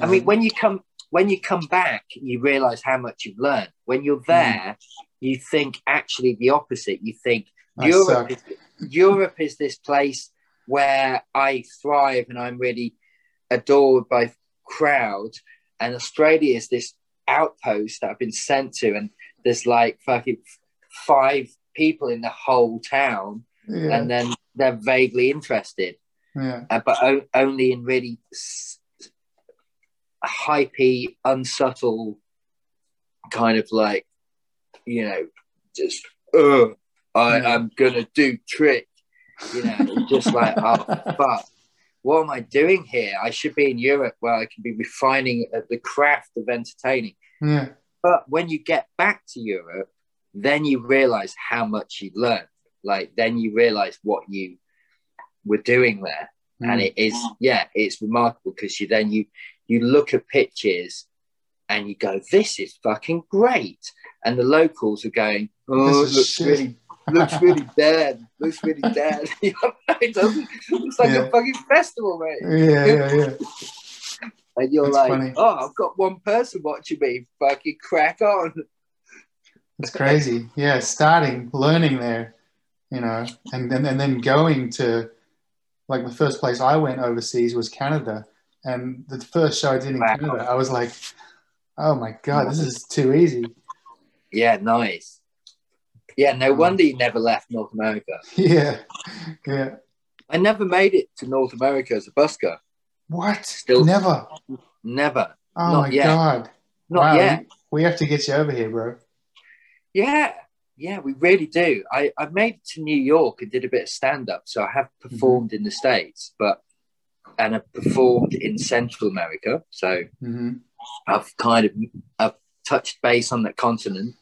I mean, um, when you come when you come back, you realize how much you've learned. When you're there, you think actually the opposite. You think I Europe suck. is, Europe is this place where I thrive and I'm really adored by crowds, and Australia is this outpost that I've been sent to, and there's like fucking five people in the whole town, yeah, and then they're vaguely interested, yeah, uh, but o- only in really s- hypey, unsubtle kind of like, you know, just, uh, I Yeah. am gonna do trick, you know, just like, oh, <laughs> fuck. What am I doing here? I should be in Europe where I can be refining uh, the craft of entertaining. yeah, But when you get back to Europe, then you realize how much you learned. Like, then you realize what you were doing there and Mm. it is yeah it's remarkable because you then you you look at pictures and you go this is fucking great and the locals are going oh This looks shit." really looks really <laughs> dead looks really dead <laughs> it doesn't it's like Yeah. a fucking festival mate yeah, yeah, yeah. and you're That's like funny. oh i've got one person watching me fucking crack on It's crazy. Yeah, starting learning there, you know, and then and then going to like the first place I went overseas was Canada, and the first show I did in Wow. Canada, I was like, "Oh my god, this is too easy." yeah nice yeah no Um, wonder you never left north america Yeah, yeah. i never made it to north america as a busker What? Still- Never. never Oh Not my yet. god. not wow, yet We, we have to get you over here, bro. Yeah, yeah, we really do. I, I made it to New York and did a bit of stand up. So I have performed in the States, but and I've performed in Central America. So hmm I've kind of I've touched base on that continent.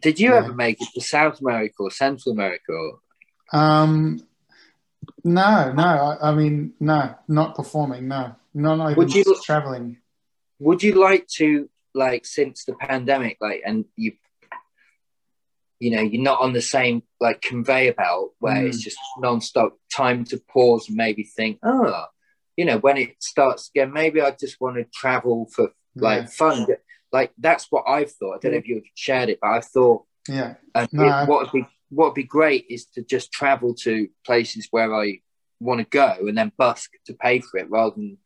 Did you Yeah. ever make it to South America or Central America? Or, Um, no, no. I, I mean, no, not performing. No, no, not even Would you- traveling. would you like to like since the pandemic, like and you you know, you're not on the same like conveyor belt where Mm. it's just non-stop time to pause and maybe think, oh, you know, when it starts again, maybe I just want to travel for like Yeah. fun. Like that's what I've thought. I don't know if you've shared it, but I've thought Yeah. and No, I- what would be what would be great is to just travel to places where I want to go and then busk to pay for it rather than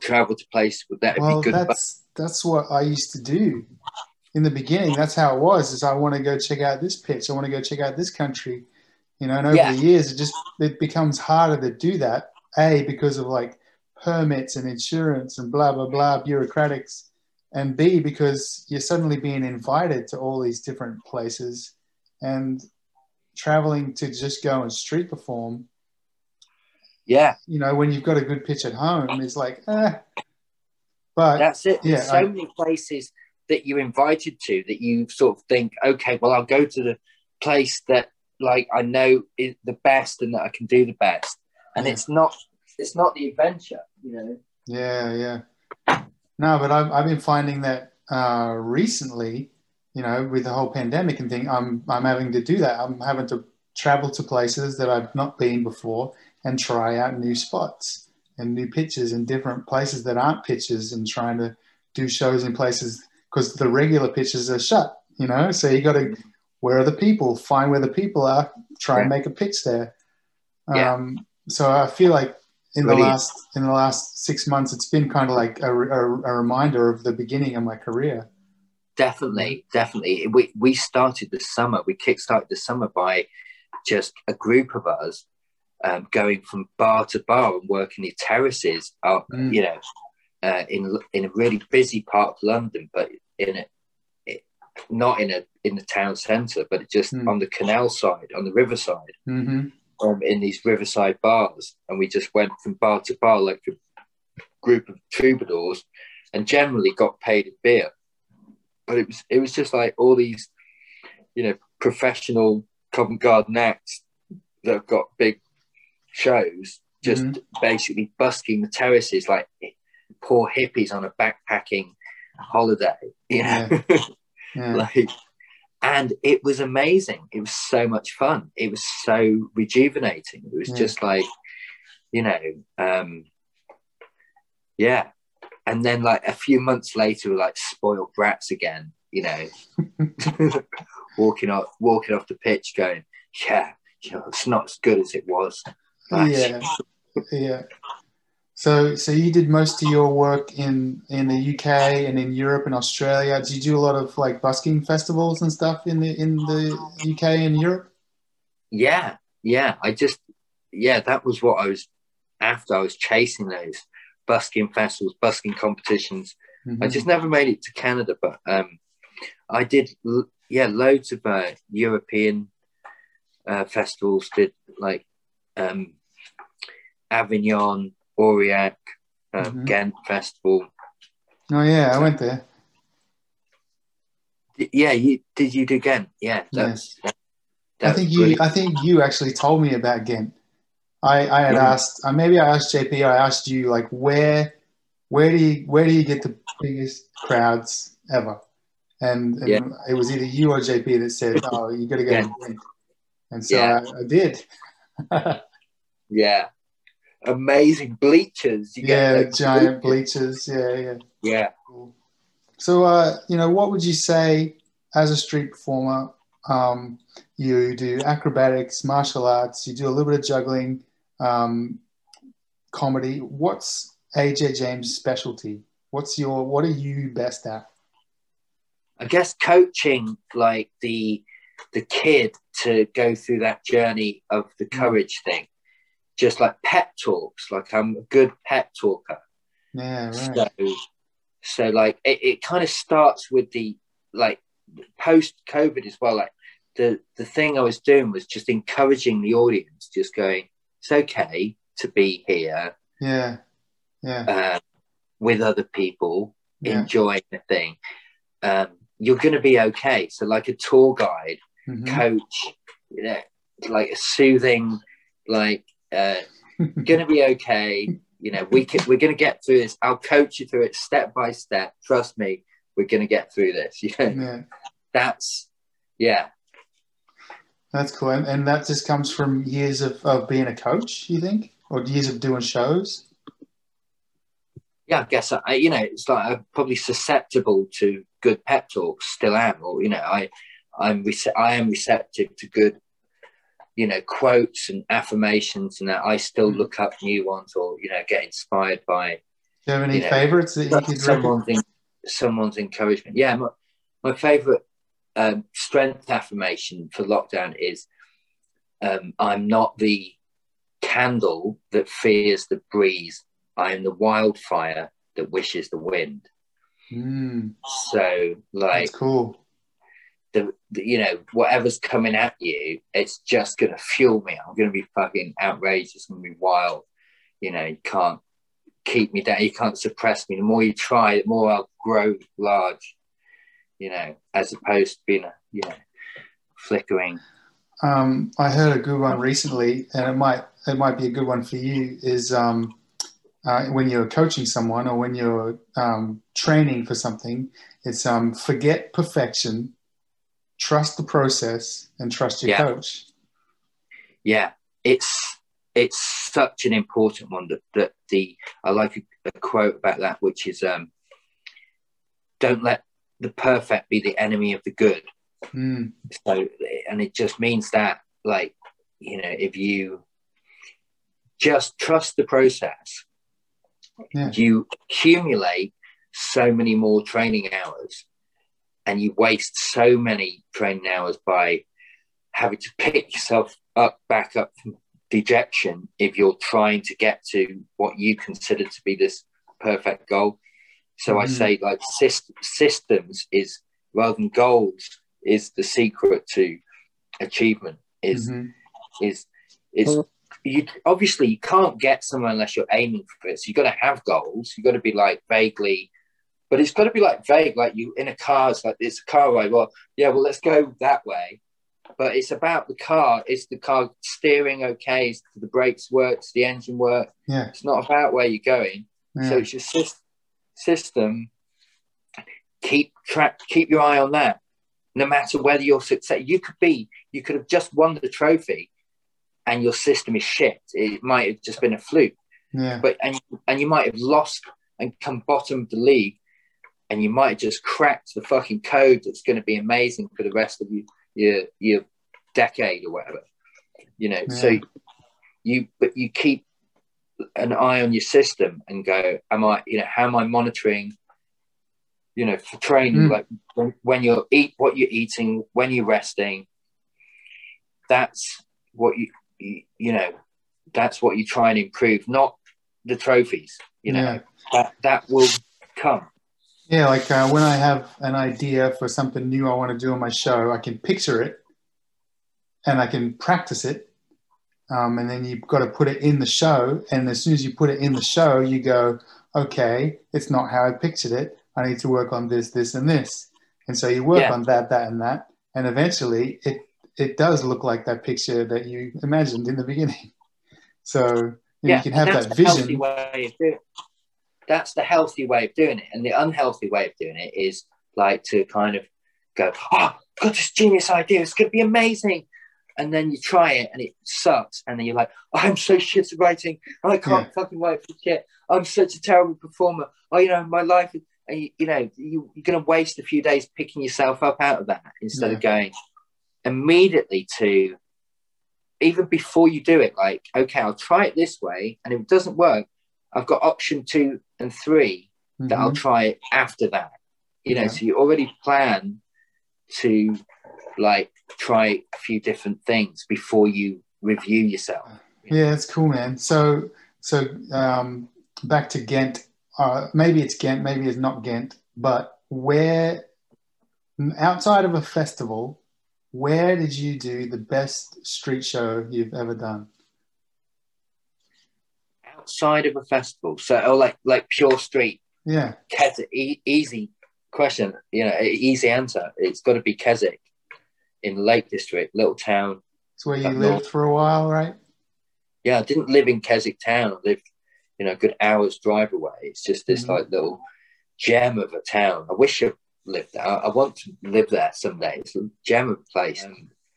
travel to places that would Well, be good. That's that's what I used to do in the beginning. That's how it was. Is I want to go check out this pitch. I want to go check out this country. You know, and over Yeah. the years, it just it becomes harder to do that. A because of like permits and insurance and blah blah blah bureaucratics, and B because you're suddenly being invited to all these different places and traveling to just go and street perform yeah, you know, when you've got a good pitch at home, it's like, eh. But that's it. yeah, so I- many places that you're invited to that you sort of think, okay, well, I'll go to the place that like I know is the best and that I can do the best. And Yeah. it's not it's not the adventure, you know. yeah, yeah. No, but I've, I've been finding that uh, recently, you know, with the whole pandemic and thing, I'm I'm having to do that. I'm having to travel to places that I've not been before and try out new spots and new pitches in different places that aren't pitches and trying to do shows in places because the regular pitches are shut, you know. So you got to where are the people? Find where the people are. Try and make a pitch there. Yeah. Um, so I feel like in the last in the last six months, it's been kind of like a, a, a reminder of the beginning of my career. Definitely, definitely. We we started the summer. We kickstarted the summer by just a group of us um, going from bar to bar and working the terraces up, Mm. you know, uh, in in a really busy part of London, but in a it, not in a in the town centre, but just Mm. on the canal side, on the riverside, hmm um, in these riverside bars, and we just went from bar to bar like a group of troubadours, and generally got paid a beer. But it was it was just like all these, you know, professional Covent Garden acts that have got big shows, just basically busking the terraces like poor hippies on a backpacking holiday, you know. <laughs> Yeah. like and it was amazing it was so much fun it was so rejuvenating it was Yeah. just like you know um yeah and then like a few months later we're like spoiled brats again you know <laughs> walking off walking off the pitch going yeah you know it's not as good as it was yeah, yeah. So, so you did most of your work in in the UK and in Europe and Australia. Did you do a lot of like busking festivals and stuff in the in the UK and Europe? yeah yeah i just yeah that was what i was after i was chasing those busking festivals busking competitions Mhm. I just never made it to Canada, but um, I did, yeah, loads of uh, European uh, festivals. Did like um, Avignon, Aurillac, uh, Mhm. Ghent Festival. Oh yeah, I went there. Yeah, you did you do Ghent? Yeah, that's. That, I think you. really- I think you actually told me about Ghent. I, I had Yeah. asked. Uh, maybe I asked JP. I asked you like where, where do you where do you get the biggest crowds ever? And, and Yeah. it was either you or JP that said, <laughs> "Oh, you got to go." Ghent." And so Yeah. I, I did. <laughs> yeah, amazing bleachers. You yeah, get giant bleachers. bleachers. Yeah, yeah. Yeah, Cool. So, uh, you know, what would you say as a street performer? Um, you do acrobatics, martial arts, you do a little bit of juggling, um, comedy. What's AJ James' specialty? What's your what are you best at? I guess coaching like the the kid to go through that journey of the courage thing, just like pep talks. Like I'm a good pep talker. Yeah, right. So, so like it, it kind of starts with the like post COVID as well. Like the the thing I was doing was just encouraging the audience, just going, it's okay to be here Yeah, yeah, uh, with other people, yeah. enjoying the thing. Um, you're going to be okay. So like a tour guide, Mhm. coach, you know, like a soothing, like uh, gonna be okay. You know, we can we're gonna get through this. I'll coach you through it step by step. Trust me, we're gonna get through this. <laughs> You know, yeah, that's yeah, that's cool. And, and that just comes from years of, of being a coach, you think? or years of doing shows? Yeah, I guess I, you know it's like I'm probably susceptible to good pep talks. Still am, or you know, I I'm rece- I am receptive to good, you know, quotes and affirmations, and that I still Mm. look up new ones or you know get inspired by Do you have any You know, favorites that you could recommend? someone's en- someone's encouragement. Yeah, my, my favorite um, strength affirmation for lockdown is um, I'm not the candle that fears the breeze. I am the wildfire that wishes the wind. Mm, So, like, that's cool. The, the you know whatever's coming at you, it's just gonna fuel me. I'm gonna be fucking outrageous. It's gonna be wild. You know, you can't keep me down. You can't suppress me. The more you try, the more I'll grow large. You know, as opposed to being a you know flickering. Um, I heard a good one recently, and it might it might be a good one for you. Is um, uh, when you're coaching someone or when you're um, training for something, it's um, forget perfection, trust the process, and trust your Yeah. coach. Yeah, it's it's such an important one that that the I like a, a quote about that, which is um, don't let the perfect be the enemy of the good. Mm, So, and it just means that, like, you know, if you just trust the process, Yeah. you accumulate so many more training hours and you waste so many training hours by having to pick yourself up back up from dejection if you're trying to get to what you consider to be this perfect goal. So I Mhm. say, like, syst- systems is rather than goals is the secret to achievement. Is mhm. is is you obviously you can't get somewhere unless you're aiming for it. So you've got to have goals. You've got to be like vaguely, but it's got to be like vague, like you in a car. It's like it's a car ride. Well, yeah, well let's go that way. But it's about the car. Is the car steering okay? Is the brakes work? The engine work? Yeah. It's not about where you're going. yeah. So it's your sys- system. Keep track. Keep your eye on that. No matter whether you're success, you could be. You could have just won the trophy, and your system is shit. It might have just been a fluke. yeah. But and and you might have lost and come bottom of the league, and you might just cracked the fucking code that's going to be amazing for the rest of you, your your decade or whatever. You know. So you but you keep an eye on your system and go, am I, you know, how am I monitoring, you know, for training, Mm. like when, when you're eat, what you're eating, when you're resting, that's what you, you, you know, that's what you try and improve, not the trophies, you know, Yeah. that, that will come. Yeah, like uh, when I have an idea for something new I want to do on my show, I can picture it and I can practice it. Um, and then you've got to put it in the show. And as soon as you put it in the show, you go, okay, it's not how I pictured it. I need to work on this, this, and this. And so you work Yeah. on that, that, and that. And eventually it, it does look like that picture that you imagined in the beginning. <laughs> So you, know, you can have that vision. way of doing it. That's the healthy way of doing it. And the unhealthy way of doing it is like to kind of go, oh, I've got this genius idea. It's going to be amazing. And then you try it and it sucks. And then you're like, oh, I'm so shit at writing. I can't Yeah. fucking write for shit. I'm such a terrible performer. Oh, you know, my life is, you, you know, you, you're going to waste a few days picking yourself up out of that instead of going immediately to even before you do it, like, okay, I'll try it this way. And if it doesn't work, I've got option two and three that I'll Mhm. try after that. You know, Yeah. so you already plan to like try a few different things before you review yourself. Yeah, it's cool, man. So, so um, back to Ghent. Uh, maybe it's Ghent, maybe it's not Ghent. But where, outside of a festival, where did you do the best street show you've ever done? Outside of a festival, so or like like pure street, Yeah, Keswick, e- easy question, you know, easy answer. It's got to be Keswick in Lake District, little town. it's where you lived north. for a while, right? yeah, I didn't live in Keswick town. I lived, you know, a good hour's drive away. It's just this Mhm. like little gem of a town. I wish I lived there. I want to live there someday. It's a gem of a place.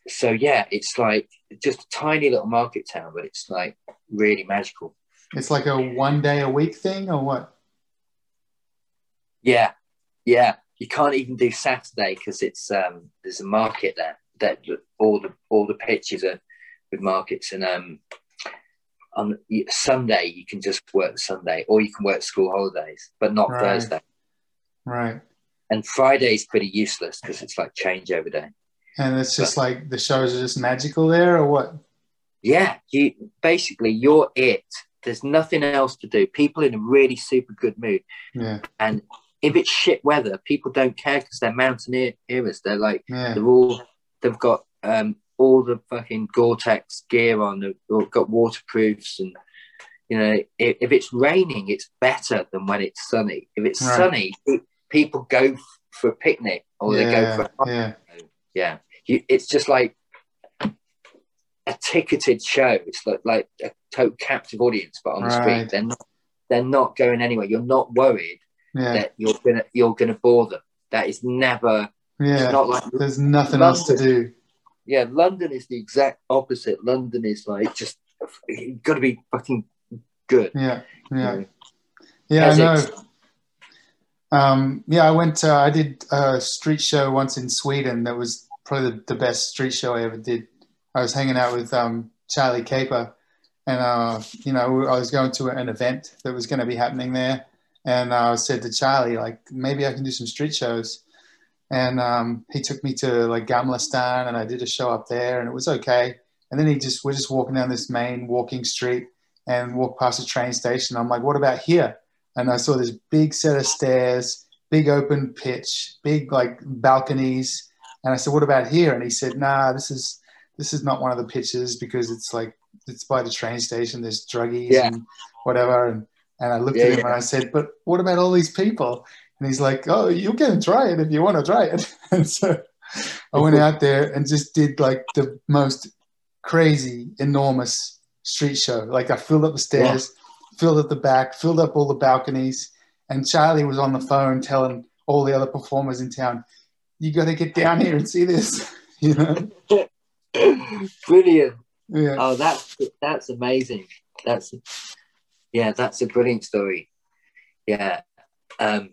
so yeah, it's like just a tiny little market town, but it's like really magical. It's like a one day a week thing, or what? Yeah, yeah. You can't even do Saturday because it's um, there's a market there that all the all the pitches are with markets and um, on Sunday you can just work Sunday or you can work school holidays, but not Right. Thursday. Right. And Friday is pretty useless because it's like changeover day. And it's just like the shows are just magical there, or what? Yeah, you basically you're it. There's nothing else to do. People in a really super good mood, Yeah. and if it's shit weather, people don't care because they're mountaineers. They're like Yeah. they're all they've got um all the fucking Gore-Tex gear on. They've got waterproofs and you know if, if it's raining, it's better than when it's sunny. If it's Right. sunny, people go for a picnic or they go yeah. for a yeah. yeah you, it's just like ticketed show it's like, like a total captive audience but on the Right. street they're not they're not going anywhere you're not worried Yeah. that you're gonna you're gonna bore them that is never Yeah. it's not like There's nothing else to do. yeah london is the exact opposite london is like just you've got to be fucking good Yeah. Yeah. Mm. Yeah, I know. Um, yeah, I went. Uh, I did a street show once in Sweden. That was probably the, the best street show I ever did. I was hanging out with um, Charlie Caper, and uh, you know, I was going to an event that was going to be happening there, and I said to Charlie, like, maybe I can do some street shows. And um, he took me to like Gamla stan, and I did a show up there, and it was okay. And then he just we're just walking down this main walking street and walk past a train station. I'm like, what about here? And I saw this big set of stairs, big open pitch, big like balconies. And I said, what about here? And he said, nah, this is this is not one of the pitches because it's like it's by the train station. There's druggies Yeah. and whatever. And and I looked Yeah, at him yeah. and I said, but what about all these people? And he's like, oh, you can try it if you want to try it. <laughs> And so I went out there and just did like the most crazy, enormous street show. Like I filled up the stairs, filled up the back, filled up all the balconies, and Charlie was on the phone telling all the other performers in town, "You got to get down here and see this." <laughs> you know? <laughs> <laughs> brilliant Yeah. oh that's that's amazing that's yeah that's a brilliant story yeah um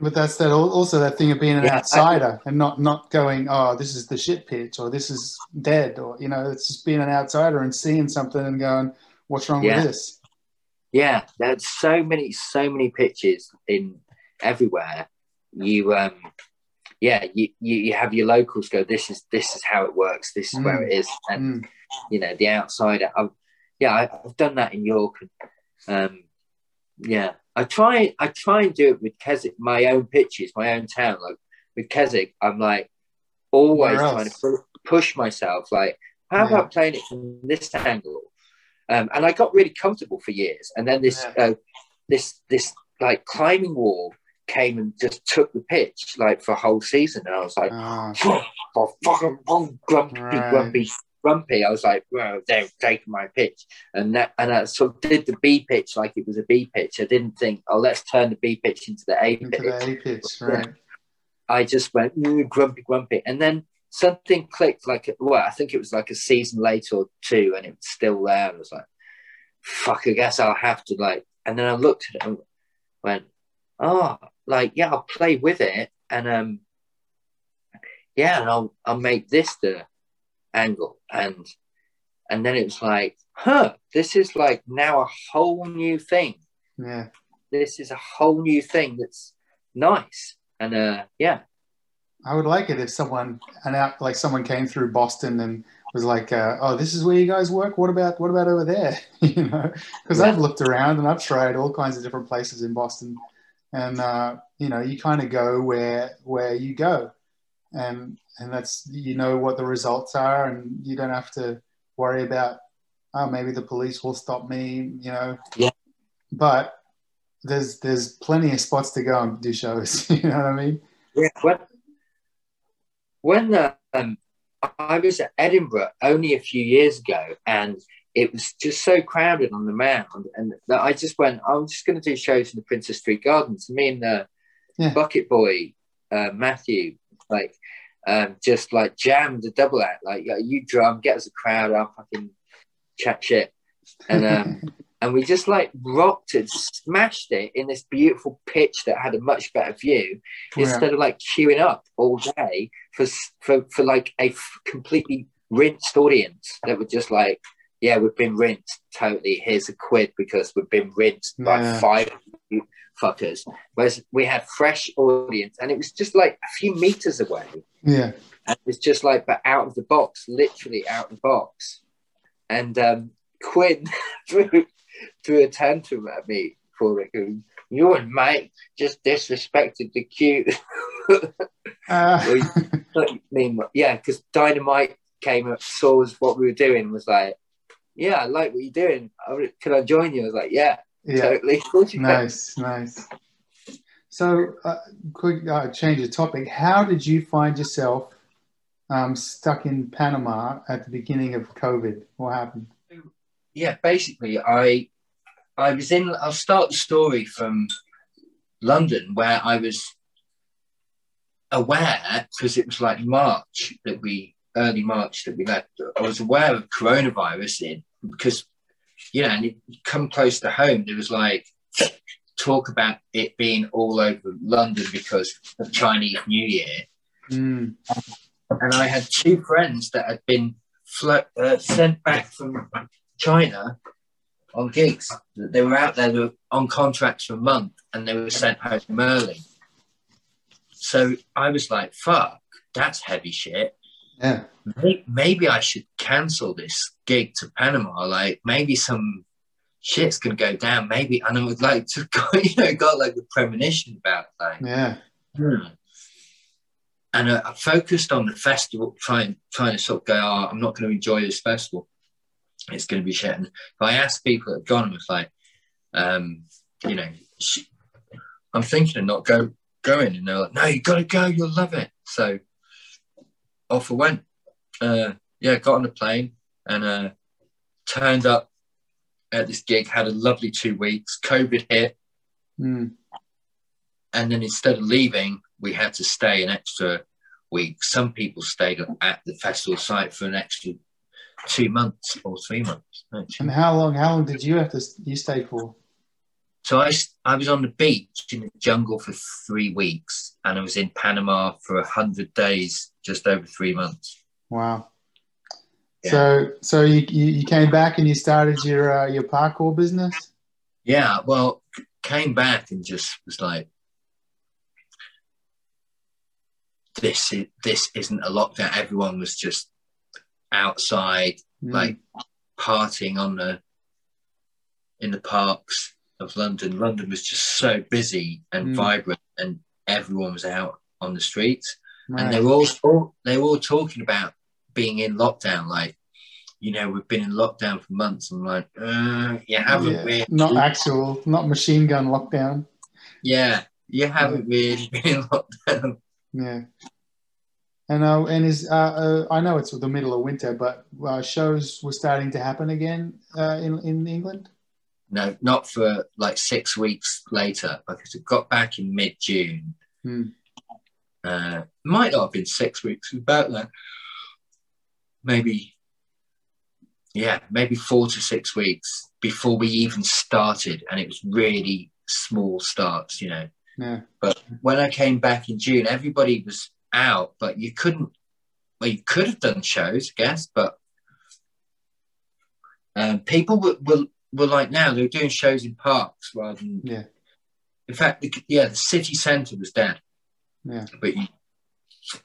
But that's that. Also, that thing of being an Yeah, I- outsider and not not going, "Oh, this is the shit pitch," or "This is dead," or you know, it's just being an outsider and seeing something and going, "What's wrong Yeah. with this?" Yeah, there's so many, so many pitches in everywhere. You, um, yeah, you, you, you have your locals go. This is this is how it works. This is where Mm. it is, and Mm. you know the outsider. I've, yeah, I, I've done that in York. And, um, yeah, I try. I try and do it with Keswick, my own pitches, my own town. Like with Keswick, I'm like always Where trying to pu- push myself. Like, how Yeah. about playing it from this angle? Um, and I got really comfortable for years. And then this, Yeah. uh, this, this like climbing wall came and just took the pitch like for a whole season. And I was like, Ah, <laughs> oh, fucking oh, grumpy, Right. grumpy, grumpy. I was like, well, they're taking my pitch. And that, and I sort of did the B pitch like it was a B pitch. I didn't think, oh, let's turn the B pitch into the A into pitch. the A pitch, <laughs> right? I just went "Mm, grumpy, grumpy, and then something clicked. Like, well, I think it was like a season later or two, and it was still there. And I was like, "Fuck, I guess I'll have to like." And then I looked at it and went, "Oh, like yeah, I'll play with it, and um, yeah, and I'll I'll make this the angle, and and then it's like, huh, this is like now a whole new thing. Yeah. This is a whole new thing that's nice, and uh, yeah." I would like it if someone and out like someone came through Boston and was like, uh, "Oh, this is where you guys work. What about what about over there?" <laughs> you know, because I've looked around and I've tried all kinds of different places in Boston, and uh, you know, you kind of go where where you go, and and that's you know what the results are, and you don't have to worry about oh maybe the police will stop me, you know. Yeah. But there's there's plenty of spots to go and do shows. <laughs> you know what I mean? Yeah, when when um, I was at Edinburgh only a few years ago, and it was just so crowded on the mound, and that I just went, I'm just going to do shows in the Princes Street Gardens. Me and the Yeah. Bucket Boy uh, Matthew, like, um, just like jammed a double act. Like, yeah, you drum, get us a crowd, I'll fucking chat shit. and um, <laughs> and we just like rocked it, smashed it in this beautiful pitch that had a much better view, Yeah. instead of like queuing up all day for for for like a f- completely rinsed audience that were just like, yeah, we've been rinsed totally. Here's a quid because we've been rinsed by five fuckers. Whereas we had fresh audience, and it was just like a few meters away. Yeah. And it was just like, but out of the box, literally out of the box. And um, Quinn <laughs> threw, threw a tantrum at me for it. going, You and Mike just disrespected the queue. <laughs> Uh, yeah, because Dynamite came up, saw what we were doing, was like, "Yeah, I like what you're doing. Can I join you?" I was like, "Yeah, yeah. totally." <laughs> Of can." Nice, nice. So, uh, quick uh, change of topic. How did you find yourself um, stuck in Panama at the beginning of COVID? What happened? yeah, basically, I I was in. I'll start the story from London, where I was aware because it was like March that we early March that we left. I was aware of coronavirus in because you know, and it come close to home. There was like talk about it being all over London because of Chinese New Year Mm, and I had two friends that had been flo- uh, sent back from China on gigs. They were out there were on contracts for a month, and they were sent home early. So I was like, "Fuck, that's heavy shit." Yeah, Maybe I should cancel this gig to Panama. Like, maybe some shit's gonna go down. Maybe, and I would like to, <laughs> go, you know, got like the premonition about like, yeah, Hmm. And uh, I focused on the festival, trying trying to sort of go, oh, I'm not going to enjoy this festival. It's going to be shit. And if I asked people that had gone, I was like, um, you know, sh- I'm thinking of not go going, and they're like, no, you got to go, you'll love it. So off I went. Uh, yeah, got on the plane and uh, turned up at this gig. Had a lovely two weeks. COVID hit mm, and then instead of leaving, we had to stay an extra week. Some people stayed at the festival site for an extra two months or three months. And how long? How long did you have to you stay for? So I, I was on the beach in the jungle for three weeks, and I was in Panama for a hundred days, just over three months. Wow. Yeah. So, so you, you you came back and you started your uh, your parkour business. Yeah, well, came back and just was like, this is this isn't a lockdown. Everyone was just outside Mm, like partying on the in the parks of London. London was just so busy and Mm. vibrant, and everyone was out on the streets, and they were all, all they were all talking about being in lockdown. Like, you know, we've been in lockdown for months. I'm like, uh, you haven't Yeah, really, Not actual, not machine gun lockdown. yeah, you haven't really <laughs> been in lockdown. Yeah. And uh, and is uh, uh, I know it's the middle of winter, but uh, shows were starting to happen again uh, in in England. No, not for like six weeks later because it got back in mid June. Hmm. Uh, might not have been six weeks, about that. Maybe, yeah, maybe four to six weeks before we even started, and it was really small starts, you know. Yeah. But when I came back in June, everybody was out, but you couldn't. Well, you could have done shows, I guess, but um, people were, were were like now they were doing shows in parks rather than. Yeah. In fact, the, yeah, the city centre was dead. Yeah. But you,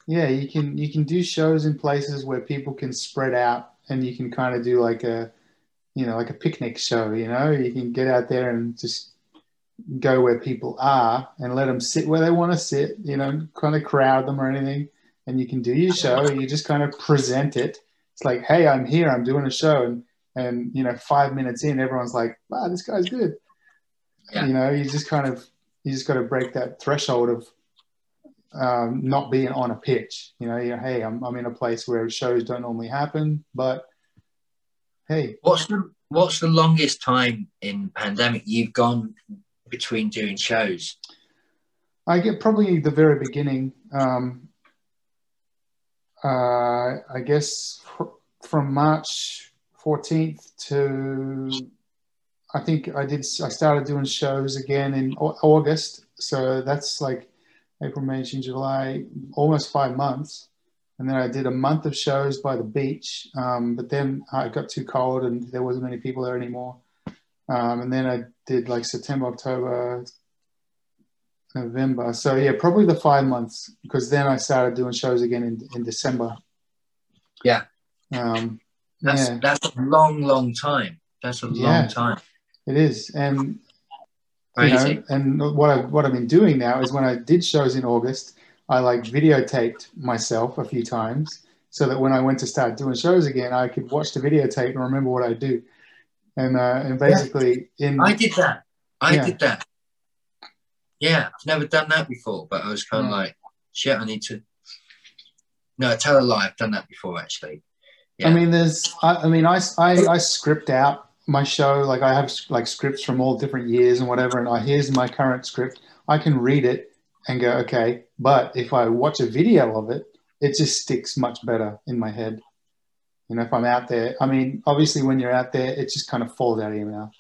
Yeah, you can you can do shows in places where people can spread out, and you can kind of do like a, you know, like a picnic show. You know, you can get out there and just go where people are and let them sit where they want to sit. You know, kind of crowd them or anything, and you can do your show. You just kind of present it. It's like, hey, I'm here. I'm doing a show, and and you know, five minutes in, everyone's like, wow, this guy's good. Yeah. You know, you just kind of you just got to break that threshold of um, not being on a pitch. You know, you hey, I'm, I'm in a place where shows don't normally happen, but hey, what's the what's the longest time in pandemic you've gone between doing shows? I get probably the very beginning. Um, uh, I guess fr- from March 14th to I think I did. I started doing shows again in August, so that's like April, May, June, July, almost five months. And then I did a month of shows by the beach, um, but then I got too cold and there wasn't many people there anymore. Um, and then I did like September, October, November. So yeah, probably the five months because then I started doing shows again in, in December. Yeah. Um, that's yeah. that's a long, long time. That's a Yeah. long time. It is, and you know, and what I what I've been doing now is when I did shows in August, I like videotaped myself a few times so that when I went to start doing shows again, I could watch the videotape and remember what I do. And uh, and basically in I did that. I Yeah. did that. Yeah, I've never done that before, but I was kind of Yeah. like, shit, I need to. No, tell a lie. I've done that before, actually. Yeah. I mean, there's, I, I mean, I, I, I script out my show. Like I have like scripts from all different years and whatever. And I, here's my current script. I can read it and go, okay. But if I watch a video of it, it just sticks much better in my head. You know, if I'm out there, I mean, obviously when you're out there, it just kind of falls out of your mouth.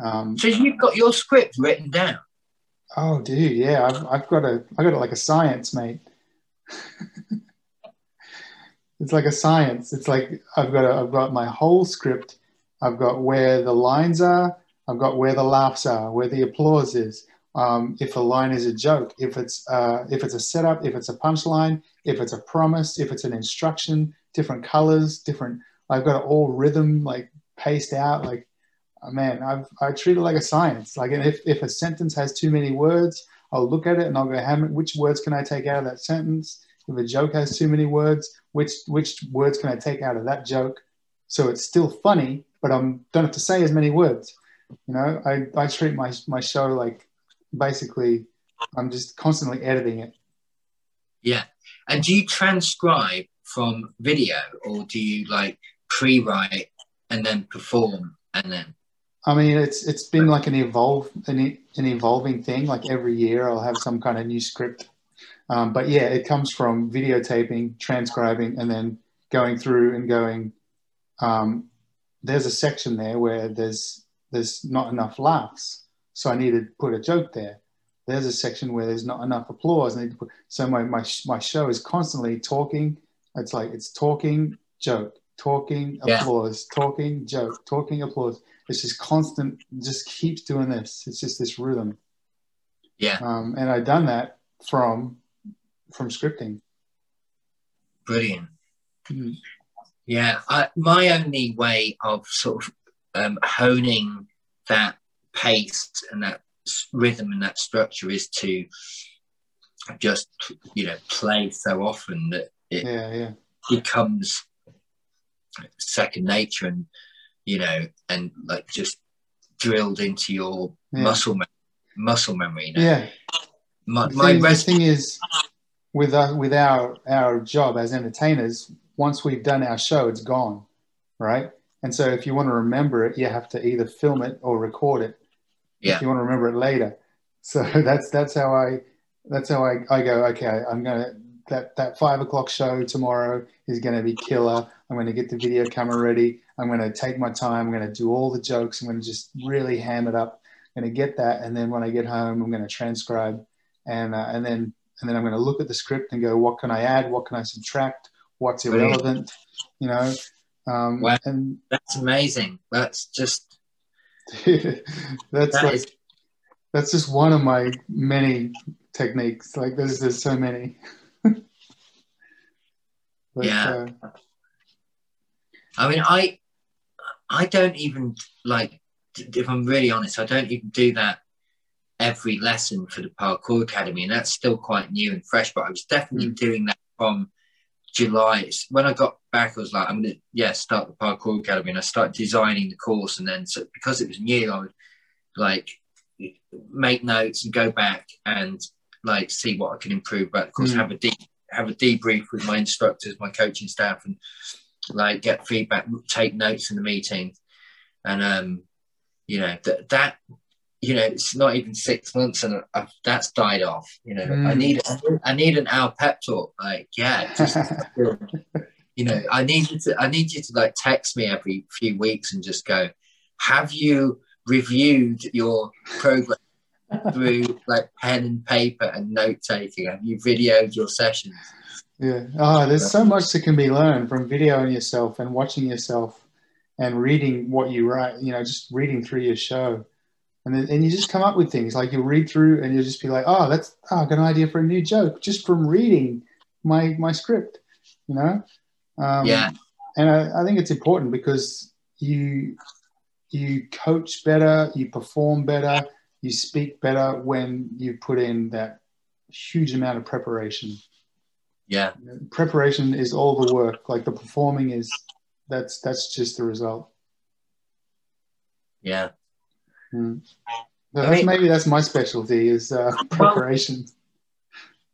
Um, So you've got your script written down. oh, dude, yeah, I've, I've got a, I got it like a science, mate. <laughs> it's like a science. It's like I've got a, I've got my whole script. I've got where the lines are. I've got where the laughs are, where the applause is. Um, if a line is a joke, if it's uh, if it's a setup, if it's a punchline, if it's a promise, if it's an instruction, different colors, different. I've got it all rhythm like paced out. Like, oh, man, I've I treat it like a science. Like, if if a sentence has too many words, I'll look at it and I'll go, how many, which words can I take out of that sentence? If a joke has too many words, which which words can I take out of that joke? So it's still funny, but I don't have to say as many words. You know, I, I treat my my show like basically I'm just constantly editing it. Yeah. And do you transcribe from video or do you like pre write and then perform and then? I mean, it's it's been like an evolve an, an evolving thing. Like every year, I'll have some kind of new script. Um, but yeah, it comes from videotaping, transcribing, and then going through and going. Um, there's a section there where there's there's not enough laughs, so I need to put a joke there. There's a section where there's not enough applause. I need to put, so my, my my show is constantly talking. It's like it's talking joke, talking Yeah. applause, talking joke, talking applause. It's just constant. Just keeps doing this. It's just this rhythm. Yeah. Um, and I've done that from from scripting. Brilliant. Mhm. Yeah, I, my only way of sort of um, honing that pace and that rhythm and that structure is to just you know play so often that it Yeah, yeah, becomes second nature and you know and like just drilled into your Yeah. muscle me- muscle memory. You know? yeah. My, my thing, thing is, with our, with our our job as entertainers, once we've done our show, it's gone, right? And so, if you want to remember it, you have to either film it or record it. Yeah. If you want to remember it later, so <laughs> that's that's how I that's how I, I go. Okay, I'm gonna that that five o'clock show tomorrow is gonna be killer. I'm gonna get the video camera ready. I'm gonna take my time. I'm gonna do all the jokes. I'm gonna just really ham it up. I'm gonna get that, and then when I get home, I'm gonna transcribe and uh, and then and then I'm going to look at the script and go, what can I add? What can I subtract? What's irrelevant? You know, um, Wow. and that's amazing. That's just <laughs> that's that like is that's just one of my many techniques. Like there's there's so many. <laughs> but, Yeah. uh, I mean, I I don't even like if I'm really honest, I don't even do that every lesson for the parkour academy, and that's still quite new and fresh. But I was definitely doing that from July. When I got back, I was like, I'm gonna yeah start the parkour academy, and I started designing the course, and then so because it was new, I would like make notes and go back and like see what I can improve But of course, Mm. have a deep have a debrief with my instructors, my coaching staff, and like get feedback, take notes in the meeting, and um, you know that that you know it's not even six months and i that's died off. You know, I Mm. need I need an hour pep talk. Like yeah, just <laughs> you know, I need you to I need you to like text me every few weeks and just go, have you reviewed your program <laughs> through like pen and paper and note taking? Have you videoed your sessions? Yeah. Oh, there's so much that can be learned from videoing yourself and watching yourself and reading what you write, you know, just reading through your show. And then, and you just come up with things like you'll read through and you'll just be like, oh, that's, oh, I got an idea for a new joke just from reading my, my script, you know? Um, Yeah. And I, I think it's important because you, you coach better, you perform better, you speak better when you put in that huge amount of preparation Yeah. preparation is all the work like the performing is that's that's just the result Yeah. Mm. I that's, mean- maybe that's my specialty is uh, preparation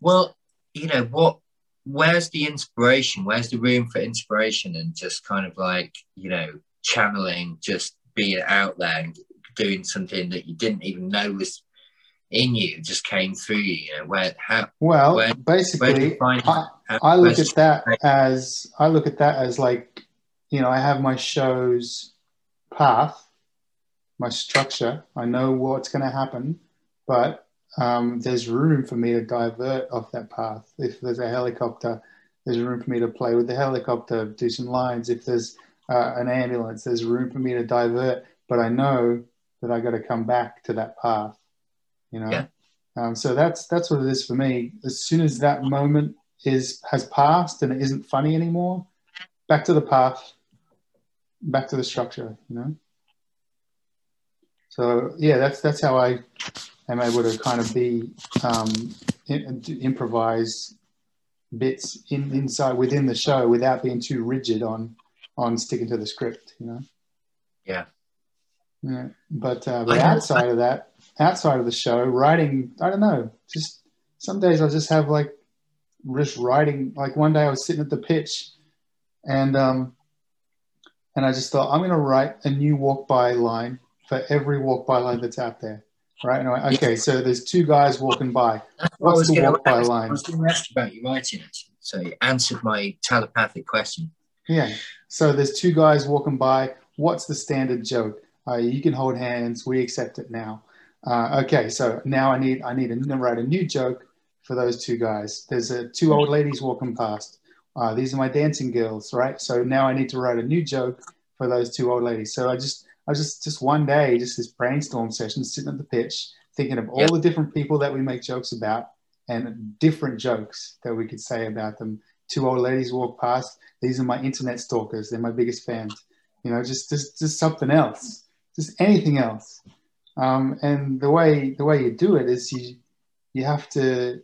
Well, you know what? Where's the inspiration? Where's the room for inspiration and just kind of like you know channeling, just being out there and doing something that you didn't even know was in you, just came through you. You know where how well Where- where basically find I, I look at that as I look at that as like you know I have my show's path my structure. I know what's going to happen but um, there's room for me to divert off that path. If there's a helicopter there's room for me to play with the helicopter do some lines. If there's uh, an ambulance there's room for me to divert but I know that I got to come back to that path you know? Yeah. um, so that's that's what it is for me. As soon as that moment is has passed and it isn't funny anymore back to the path back to the structure you know so yeah that's that's how i am able to kind of be um, in, improvise bits in, inside within the show without being too rigid on on sticking to the script you know Yeah. yeah but uh, but outside of that outside of the show writing i don't know just some days i just have like just writing like one day i was sitting at the pitch and um and i just thought i'm going to write a new walk by line for every walk by line that's out there right and I went, okay so there's two guys walking by what's was the walk by ask- line I was going to ask about your writing actually. So you answered my telepathic question. Yeah. So there's two guys walking by. What's the standard joke? Uh, you can hold hands. We accept it now. Uh, okay. So now I need I need to write a new joke for those two guys. There's uh, two old ladies walking past. Uh, these are my dancing girls, right? So now I need to write a new joke for those two old ladies. So I just I was just just one day, just this brainstorm session, sitting at the pitch, thinking of all Yep. the different people that we make jokes about and different jokes that we could say about them. Two old ladies walk past. These are my internet stalkers. They're my biggest fans. You know just just just something else. Just anything else. Um, and the way the way you do it is you you have to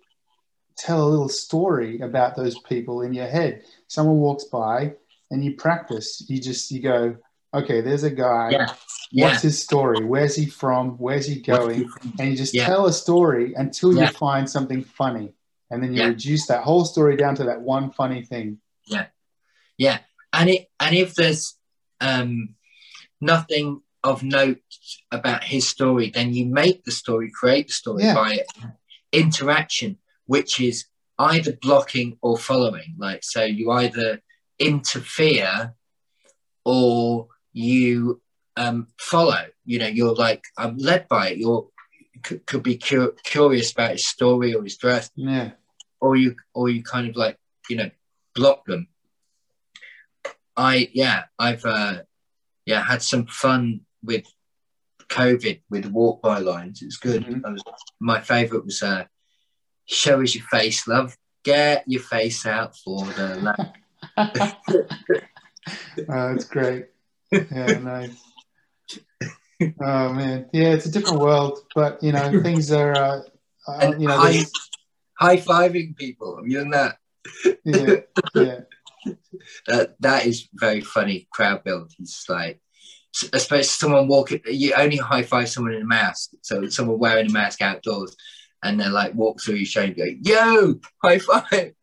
tell a little story about those people in your head. Someone walks by and you practice. You just you go okay there's a guy Yeah. Yeah. what's his story where's he from where's he going and you just Yeah. tell a story until you find something funny and then you reduce that whole story down to that one funny thing Yeah, Yeah. and it and if there's um, nothing of note about his story, then you make the story, create the story by interaction, which is either blocking or following. Like so, you either interfere or you um, follow. You know, you're like I'm led by it. You're could, could be cu- curious about his story or his dress yeah or you or you kind of like you know block them i yeah i've uh yeah had some fun with covid with walk by lines it's good Mhm. I was, my favorite was uh show us your face love get your face out for the love <laughs> oh, that's great. Yeah, nice. Oh man, yeah, it's a different world, but you know <laughs> things are, uh, uh, you know, high, high fiving people you done that yeah, yeah, <laughs> that that is very funny crowd build. He's like, especially someone walking, you only high five someone in a mask. So someone wearing a mask outdoors, and they're like walk through your show and go, "Yo, high five!"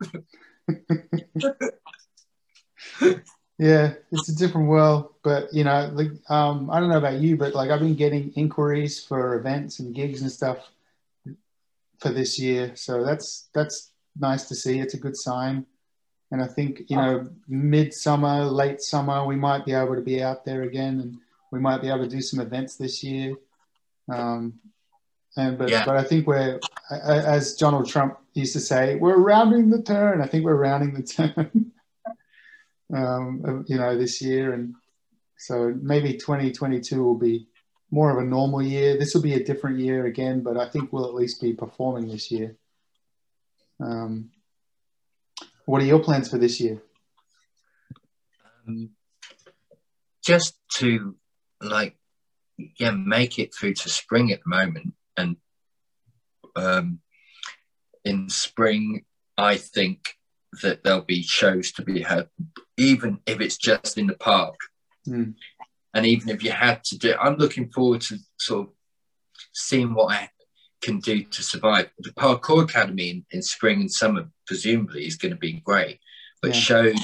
<laughs> yeah. It's a different world, but you know, like, um, I don't know about you, but like I've been getting inquiries for events and gigs and stuff for this year, so that's that's nice to see. It's a good sign. And I think you know, midsummer, late summer, we might be able to be out there again, and we might be able to do some events this year. Um, and but Yeah. but I think we're, as Donald Trump used to say, we're rounding the turn. I think we're rounding the <laughs> turn. Um, you know, this year, and so maybe 2022 will be more of a normal year. This will be a different year again, but I think we'll at least be performing this year. Um, what are your plans for this year? Um, just to like, yeah, make it through to spring at the moment, and um, in spring, I think that there'll be shows to be had, even if it's just in the park. Mm. And even if you had to do, I'm looking forward to sort of seeing what I can do to survive. The Parkour Academy in, in spring and summer presumably is going to be great, but Yeah. shows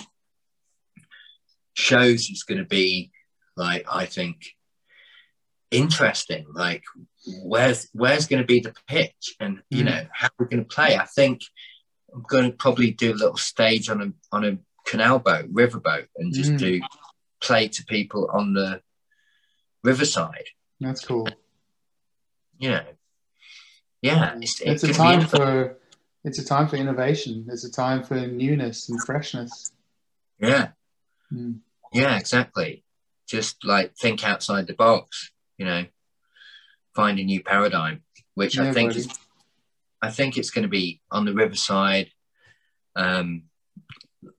shows is going to be like I think interesting. Like where's where's going to be the pitch, and you Mm. know how we're going to play. I think I'm going to probably do a little stage on a on a canal boat, riverboat, and just Mm. do play to people on the riverside. That's cool. You know, yeah, it's, it a could be time for it's a time for innovation. It's a time for newness and freshness. yeah, Mm. yeah, exactly. Just like think outside the box. You know, find a new paradigm, which I think buddy. is I think it's going to be on the riverside. Um,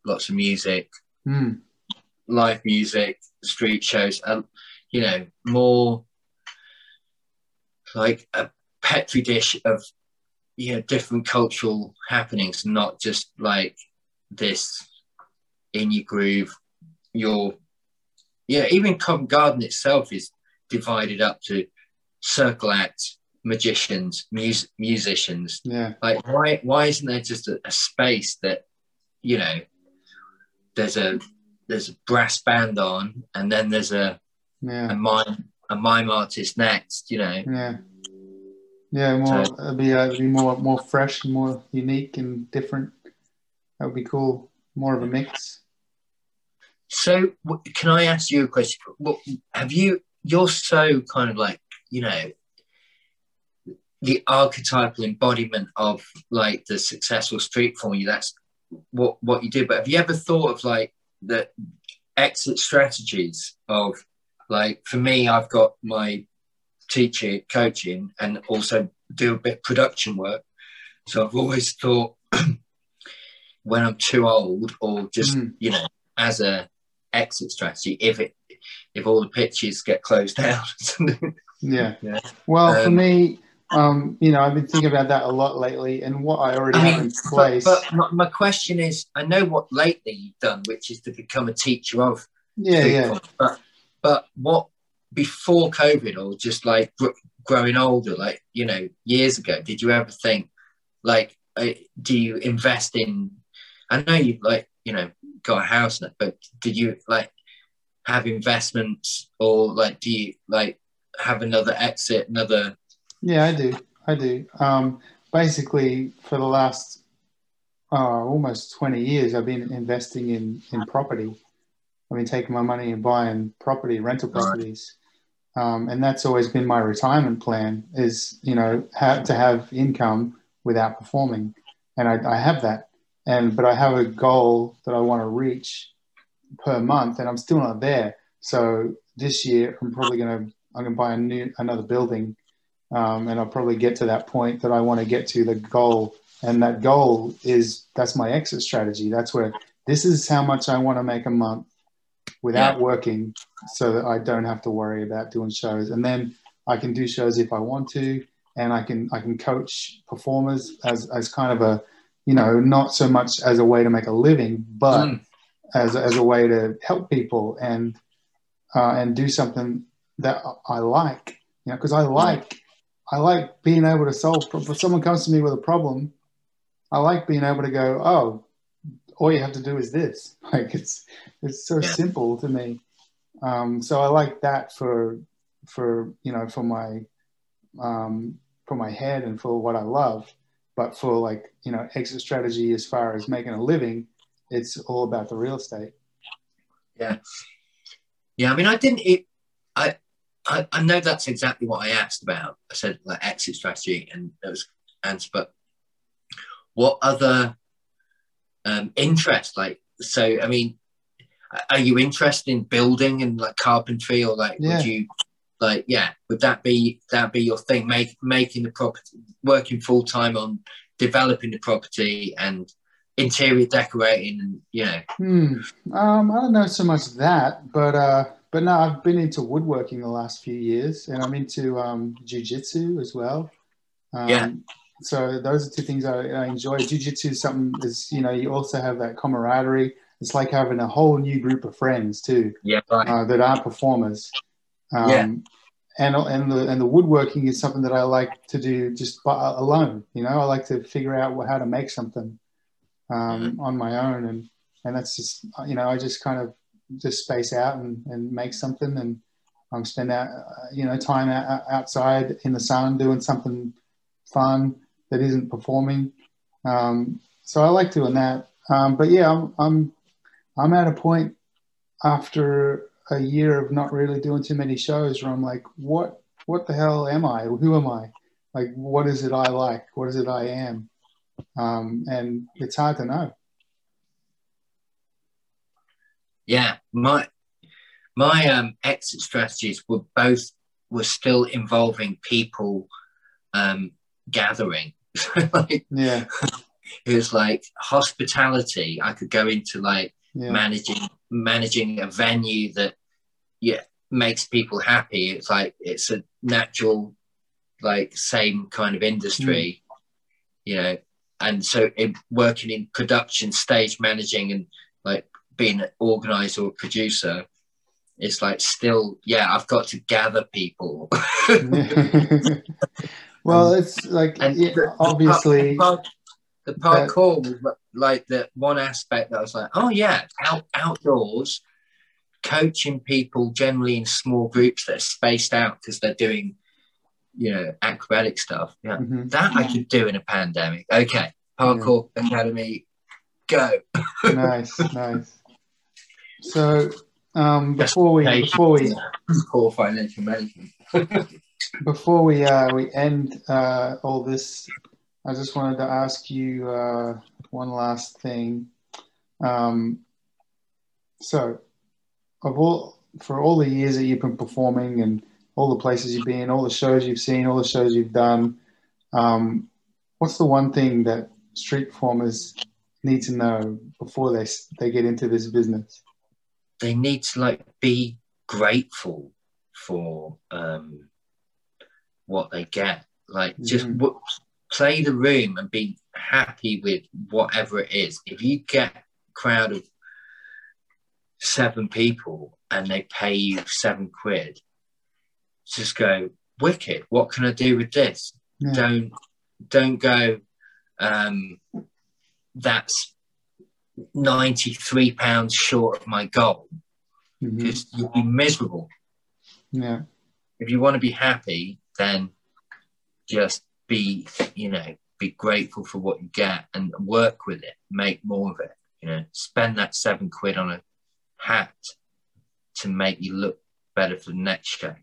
lots of music, Mm. live music, street shows. Um, you know, more like a petri dish of you know different cultural happenings, not just like this in your groove. Your yeah, even Covent Garden itself is divided up to circle acts, magicians, mus- musicians, Yeah. like why why isn't there just a, a space that you know there's a there's a brass band on and then there's a Yeah. a mime a mime artist next you know Yeah. Yeah, more So- it'd be uh, it'd be more more fresh, and more unique and different. That would be cool. More of a mix. so w- can i ask you a question what have you you're so kind of like you know the archetypal embodiment of like the successful street formula that's what what you do but have you ever thought of like the exit strategies of like for me i've got my teaching coaching and also do a bit of production work so i've always thought <clears throat> when i'm too old or just Mm. you know as a exit strategy if it if all the pitches get closed <laughs> down Yeah. Yeah. Well, for Um, me, um, you know, I've been thinking about that a lot lately, and what I already I have in place. but my, my question is, I know what lately you've done, which is to become a teacher of yeah, street yeah. But but what before COVID or just like gr- growing older, like you know, years ago, did you ever think like, uh, do you invest in? I know you've like you know got a house now, but did you like have investments or like do you like have another exit, another? Yeah, I do. I do. Um, basically, for the last uh, almost 20 years, I've been investing in, in property. I've been taking my money and buying property, rental properties. Um, and that's always been my retirement plan is, you know, ha- to have income without performing. And I, I have that. And, but I have a goal that I want to reach per month and I'm still not there. So this year I'm probably going to, I'm going to buy a new, another building um, and I'll probably get to that point that I want to get to the goal. And that goal is that's my exit strategy. That's where this is how much I want to make a month without working, so that I don't have to worry about doing shows. And then I can do shows if I want to, and I can I can coach performers as as kind of a you know not so much as a way to make a living, but Mm. as as a way to help people and uh, and do something that I like. You know, because I like I like being able to solve. If someone comes to me with a problem, I like being able to go, oh, all you have to do is this. <laughs> Like it's it's so Yeah. simple to me. Um, so I like that for for you know for my um, for my head and for what I love. But for like you know exit strategy as far as making a living it's all about the real estate. Yeah. Yeah. I mean, I didn't, it, I, I, I know that's exactly what I asked about. I said like exit strategy and those answers, but what other um, interest? Like, so, I mean, are you interested in building and like carpentry or like, Yeah. would you, like, yeah, would that be, that be your thing? Make, making the property, working full time on developing the property and interior decorating and, you know, Hmm. Um, I don't know so much that, but uh, but no, I've been into woodworking the last few years, and I'm into um, jujitsu as well. Um, Yeah. So those are two things I, I enjoy. Jujitsu is something is you know you also have that camaraderie. It's like having a whole new group of friends too yeah, right. uh, that aren't performers. Um, Yeah. And, and the and the woodworking is something that I like to do just by, alone. You know, I like to figure out how to make something um, on my own, and and that's just you know I just kind of just space out and, and make something, and um, spend out uh, you know time out, outside in the sun doing something fun that isn't performing. Um, so I like doing that. Um, but yeah, I'm I'm I'm at a point after a year of not really doing too many shows where I'm like, what what the hell am I? Who am I? Like, what is it I like? What is it I am? Um, and it's hard to know. Yeah, my my um, exit strategies were both were still involving people um, gathering. <laughs> like, Yeah, <laughs> it was like hospitality. I could go into like yeah, managing managing a venue that yeah makes people happy. It's like it's a natural like same kind of industry, you know. And so in, working in production, stage managing, and being an organizer or producer, it's like still yeah I've got to gather people. <laughs> well, it's like and yeah, the- the obviously, par- the, parkour was like the one aspect that I was like, oh yeah, out outdoors, coaching people generally in small groups that are spaced out because they're doing, you know, acrobatic stuff. Yeah, Mhm. that I could do in a pandemic. Okay, parkour academy, go. nice, nice. So um, before we before we core financial management. <laughs> before we uh, we end uh, all this, I just wanted to ask you uh, one last thing. Um, so, of all for all the years that you've been performing and all the places you've been, all the shows you've seen, all the shows you've done, um, what's the one thing that street performers need to know before they they get into this business? They need to like be grateful for um what they get like just Mhm. w- play the room and be happy with whatever it is if you get a crowd of seven people and they pay you seven quid just go wicked what can i do with this Yeah. don't don't go um that's 93 pounds short of my goal because you'll be miserable. Yeah. If you want to be happy, then just be, you know, be grateful for what you get and work with it, make more of it. You know, spend that seven quid on a hat to make you look better for the next show.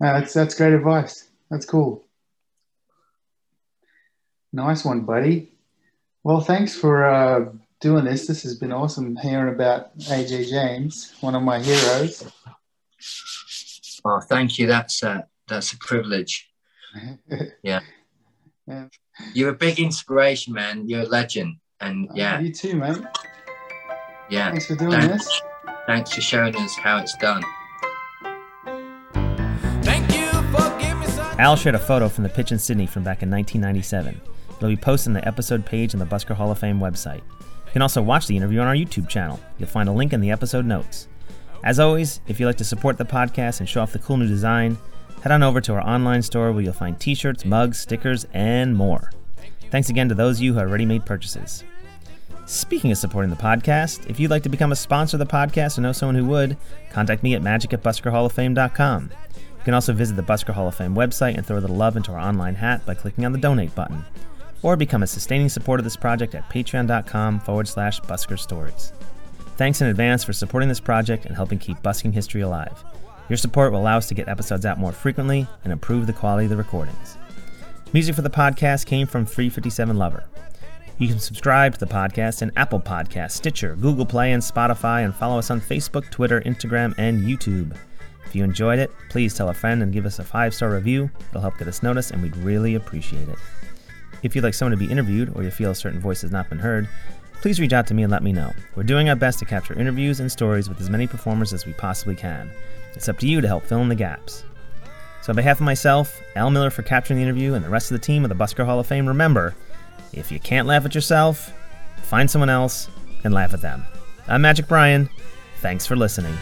Uh, that's that's great advice. That's cool. Nice one, buddy. Well, thanks for uh, doing this. This has been awesome hearing about AJ James, one of my heroes. Oh, thank you. That's a, that's a privilege. <laughs> Yeah. You're a big inspiration, man. You're a legend. And yeah, You too, mate. yeah. Thanks for doing Thanks. this. Thanks for showing us how it's done. Thank you for giving me some. Al shared a photo from the pitch in Sydney from back in 1997. It'll be posted on the episode page on the Busker Hall of Fame website. You can also watch the interview on our YouTube channel. You'll find a link in the episode notes. As always, if you'd like to support the podcast and show off the cool new design, head on over to our online store where you'll find t shirts, mugs, stickers, and more. Thanks again to those of you who have already made purchases. Speaking of supporting the podcast, if you'd like to become a sponsor of the podcast or know someone who would, contact me at magic at buskerhalloffame.com. You can also visit the Busker Hall of Fame website and throw a little love into our online hat by clicking on the donate button. Or become a sustaining supporter of this project at patreon.com forward slash busker stories. Thanks in advance for supporting this project and helping keep busking history alive. Your support will allow us to get episodes out more frequently and improve the quality of the recordings. Music for the podcast came from 357 Lover. You can subscribe to the podcast in Apple Podcasts, Stitcher, Google Play, and Spotify, and follow us on Facebook, Twitter, Instagram, and YouTube. If you enjoyed it, please tell a friend and give us a five star review. It'll help get us noticed, and we'd really appreciate it. If you'd like someone to be interviewed or you feel a certain voice has not been heard, please reach out to me and let me know. We're doing our best to capture interviews and stories with as many performers as we possibly can. It's up to you to help fill in the gaps. So, on behalf of myself, Al Millar for capturing the interview, and the rest of the team of the Busker Hall of Fame, remember if you can't laugh at yourself, find someone else and laugh at them. I'm Magic Brian. Thanks for listening.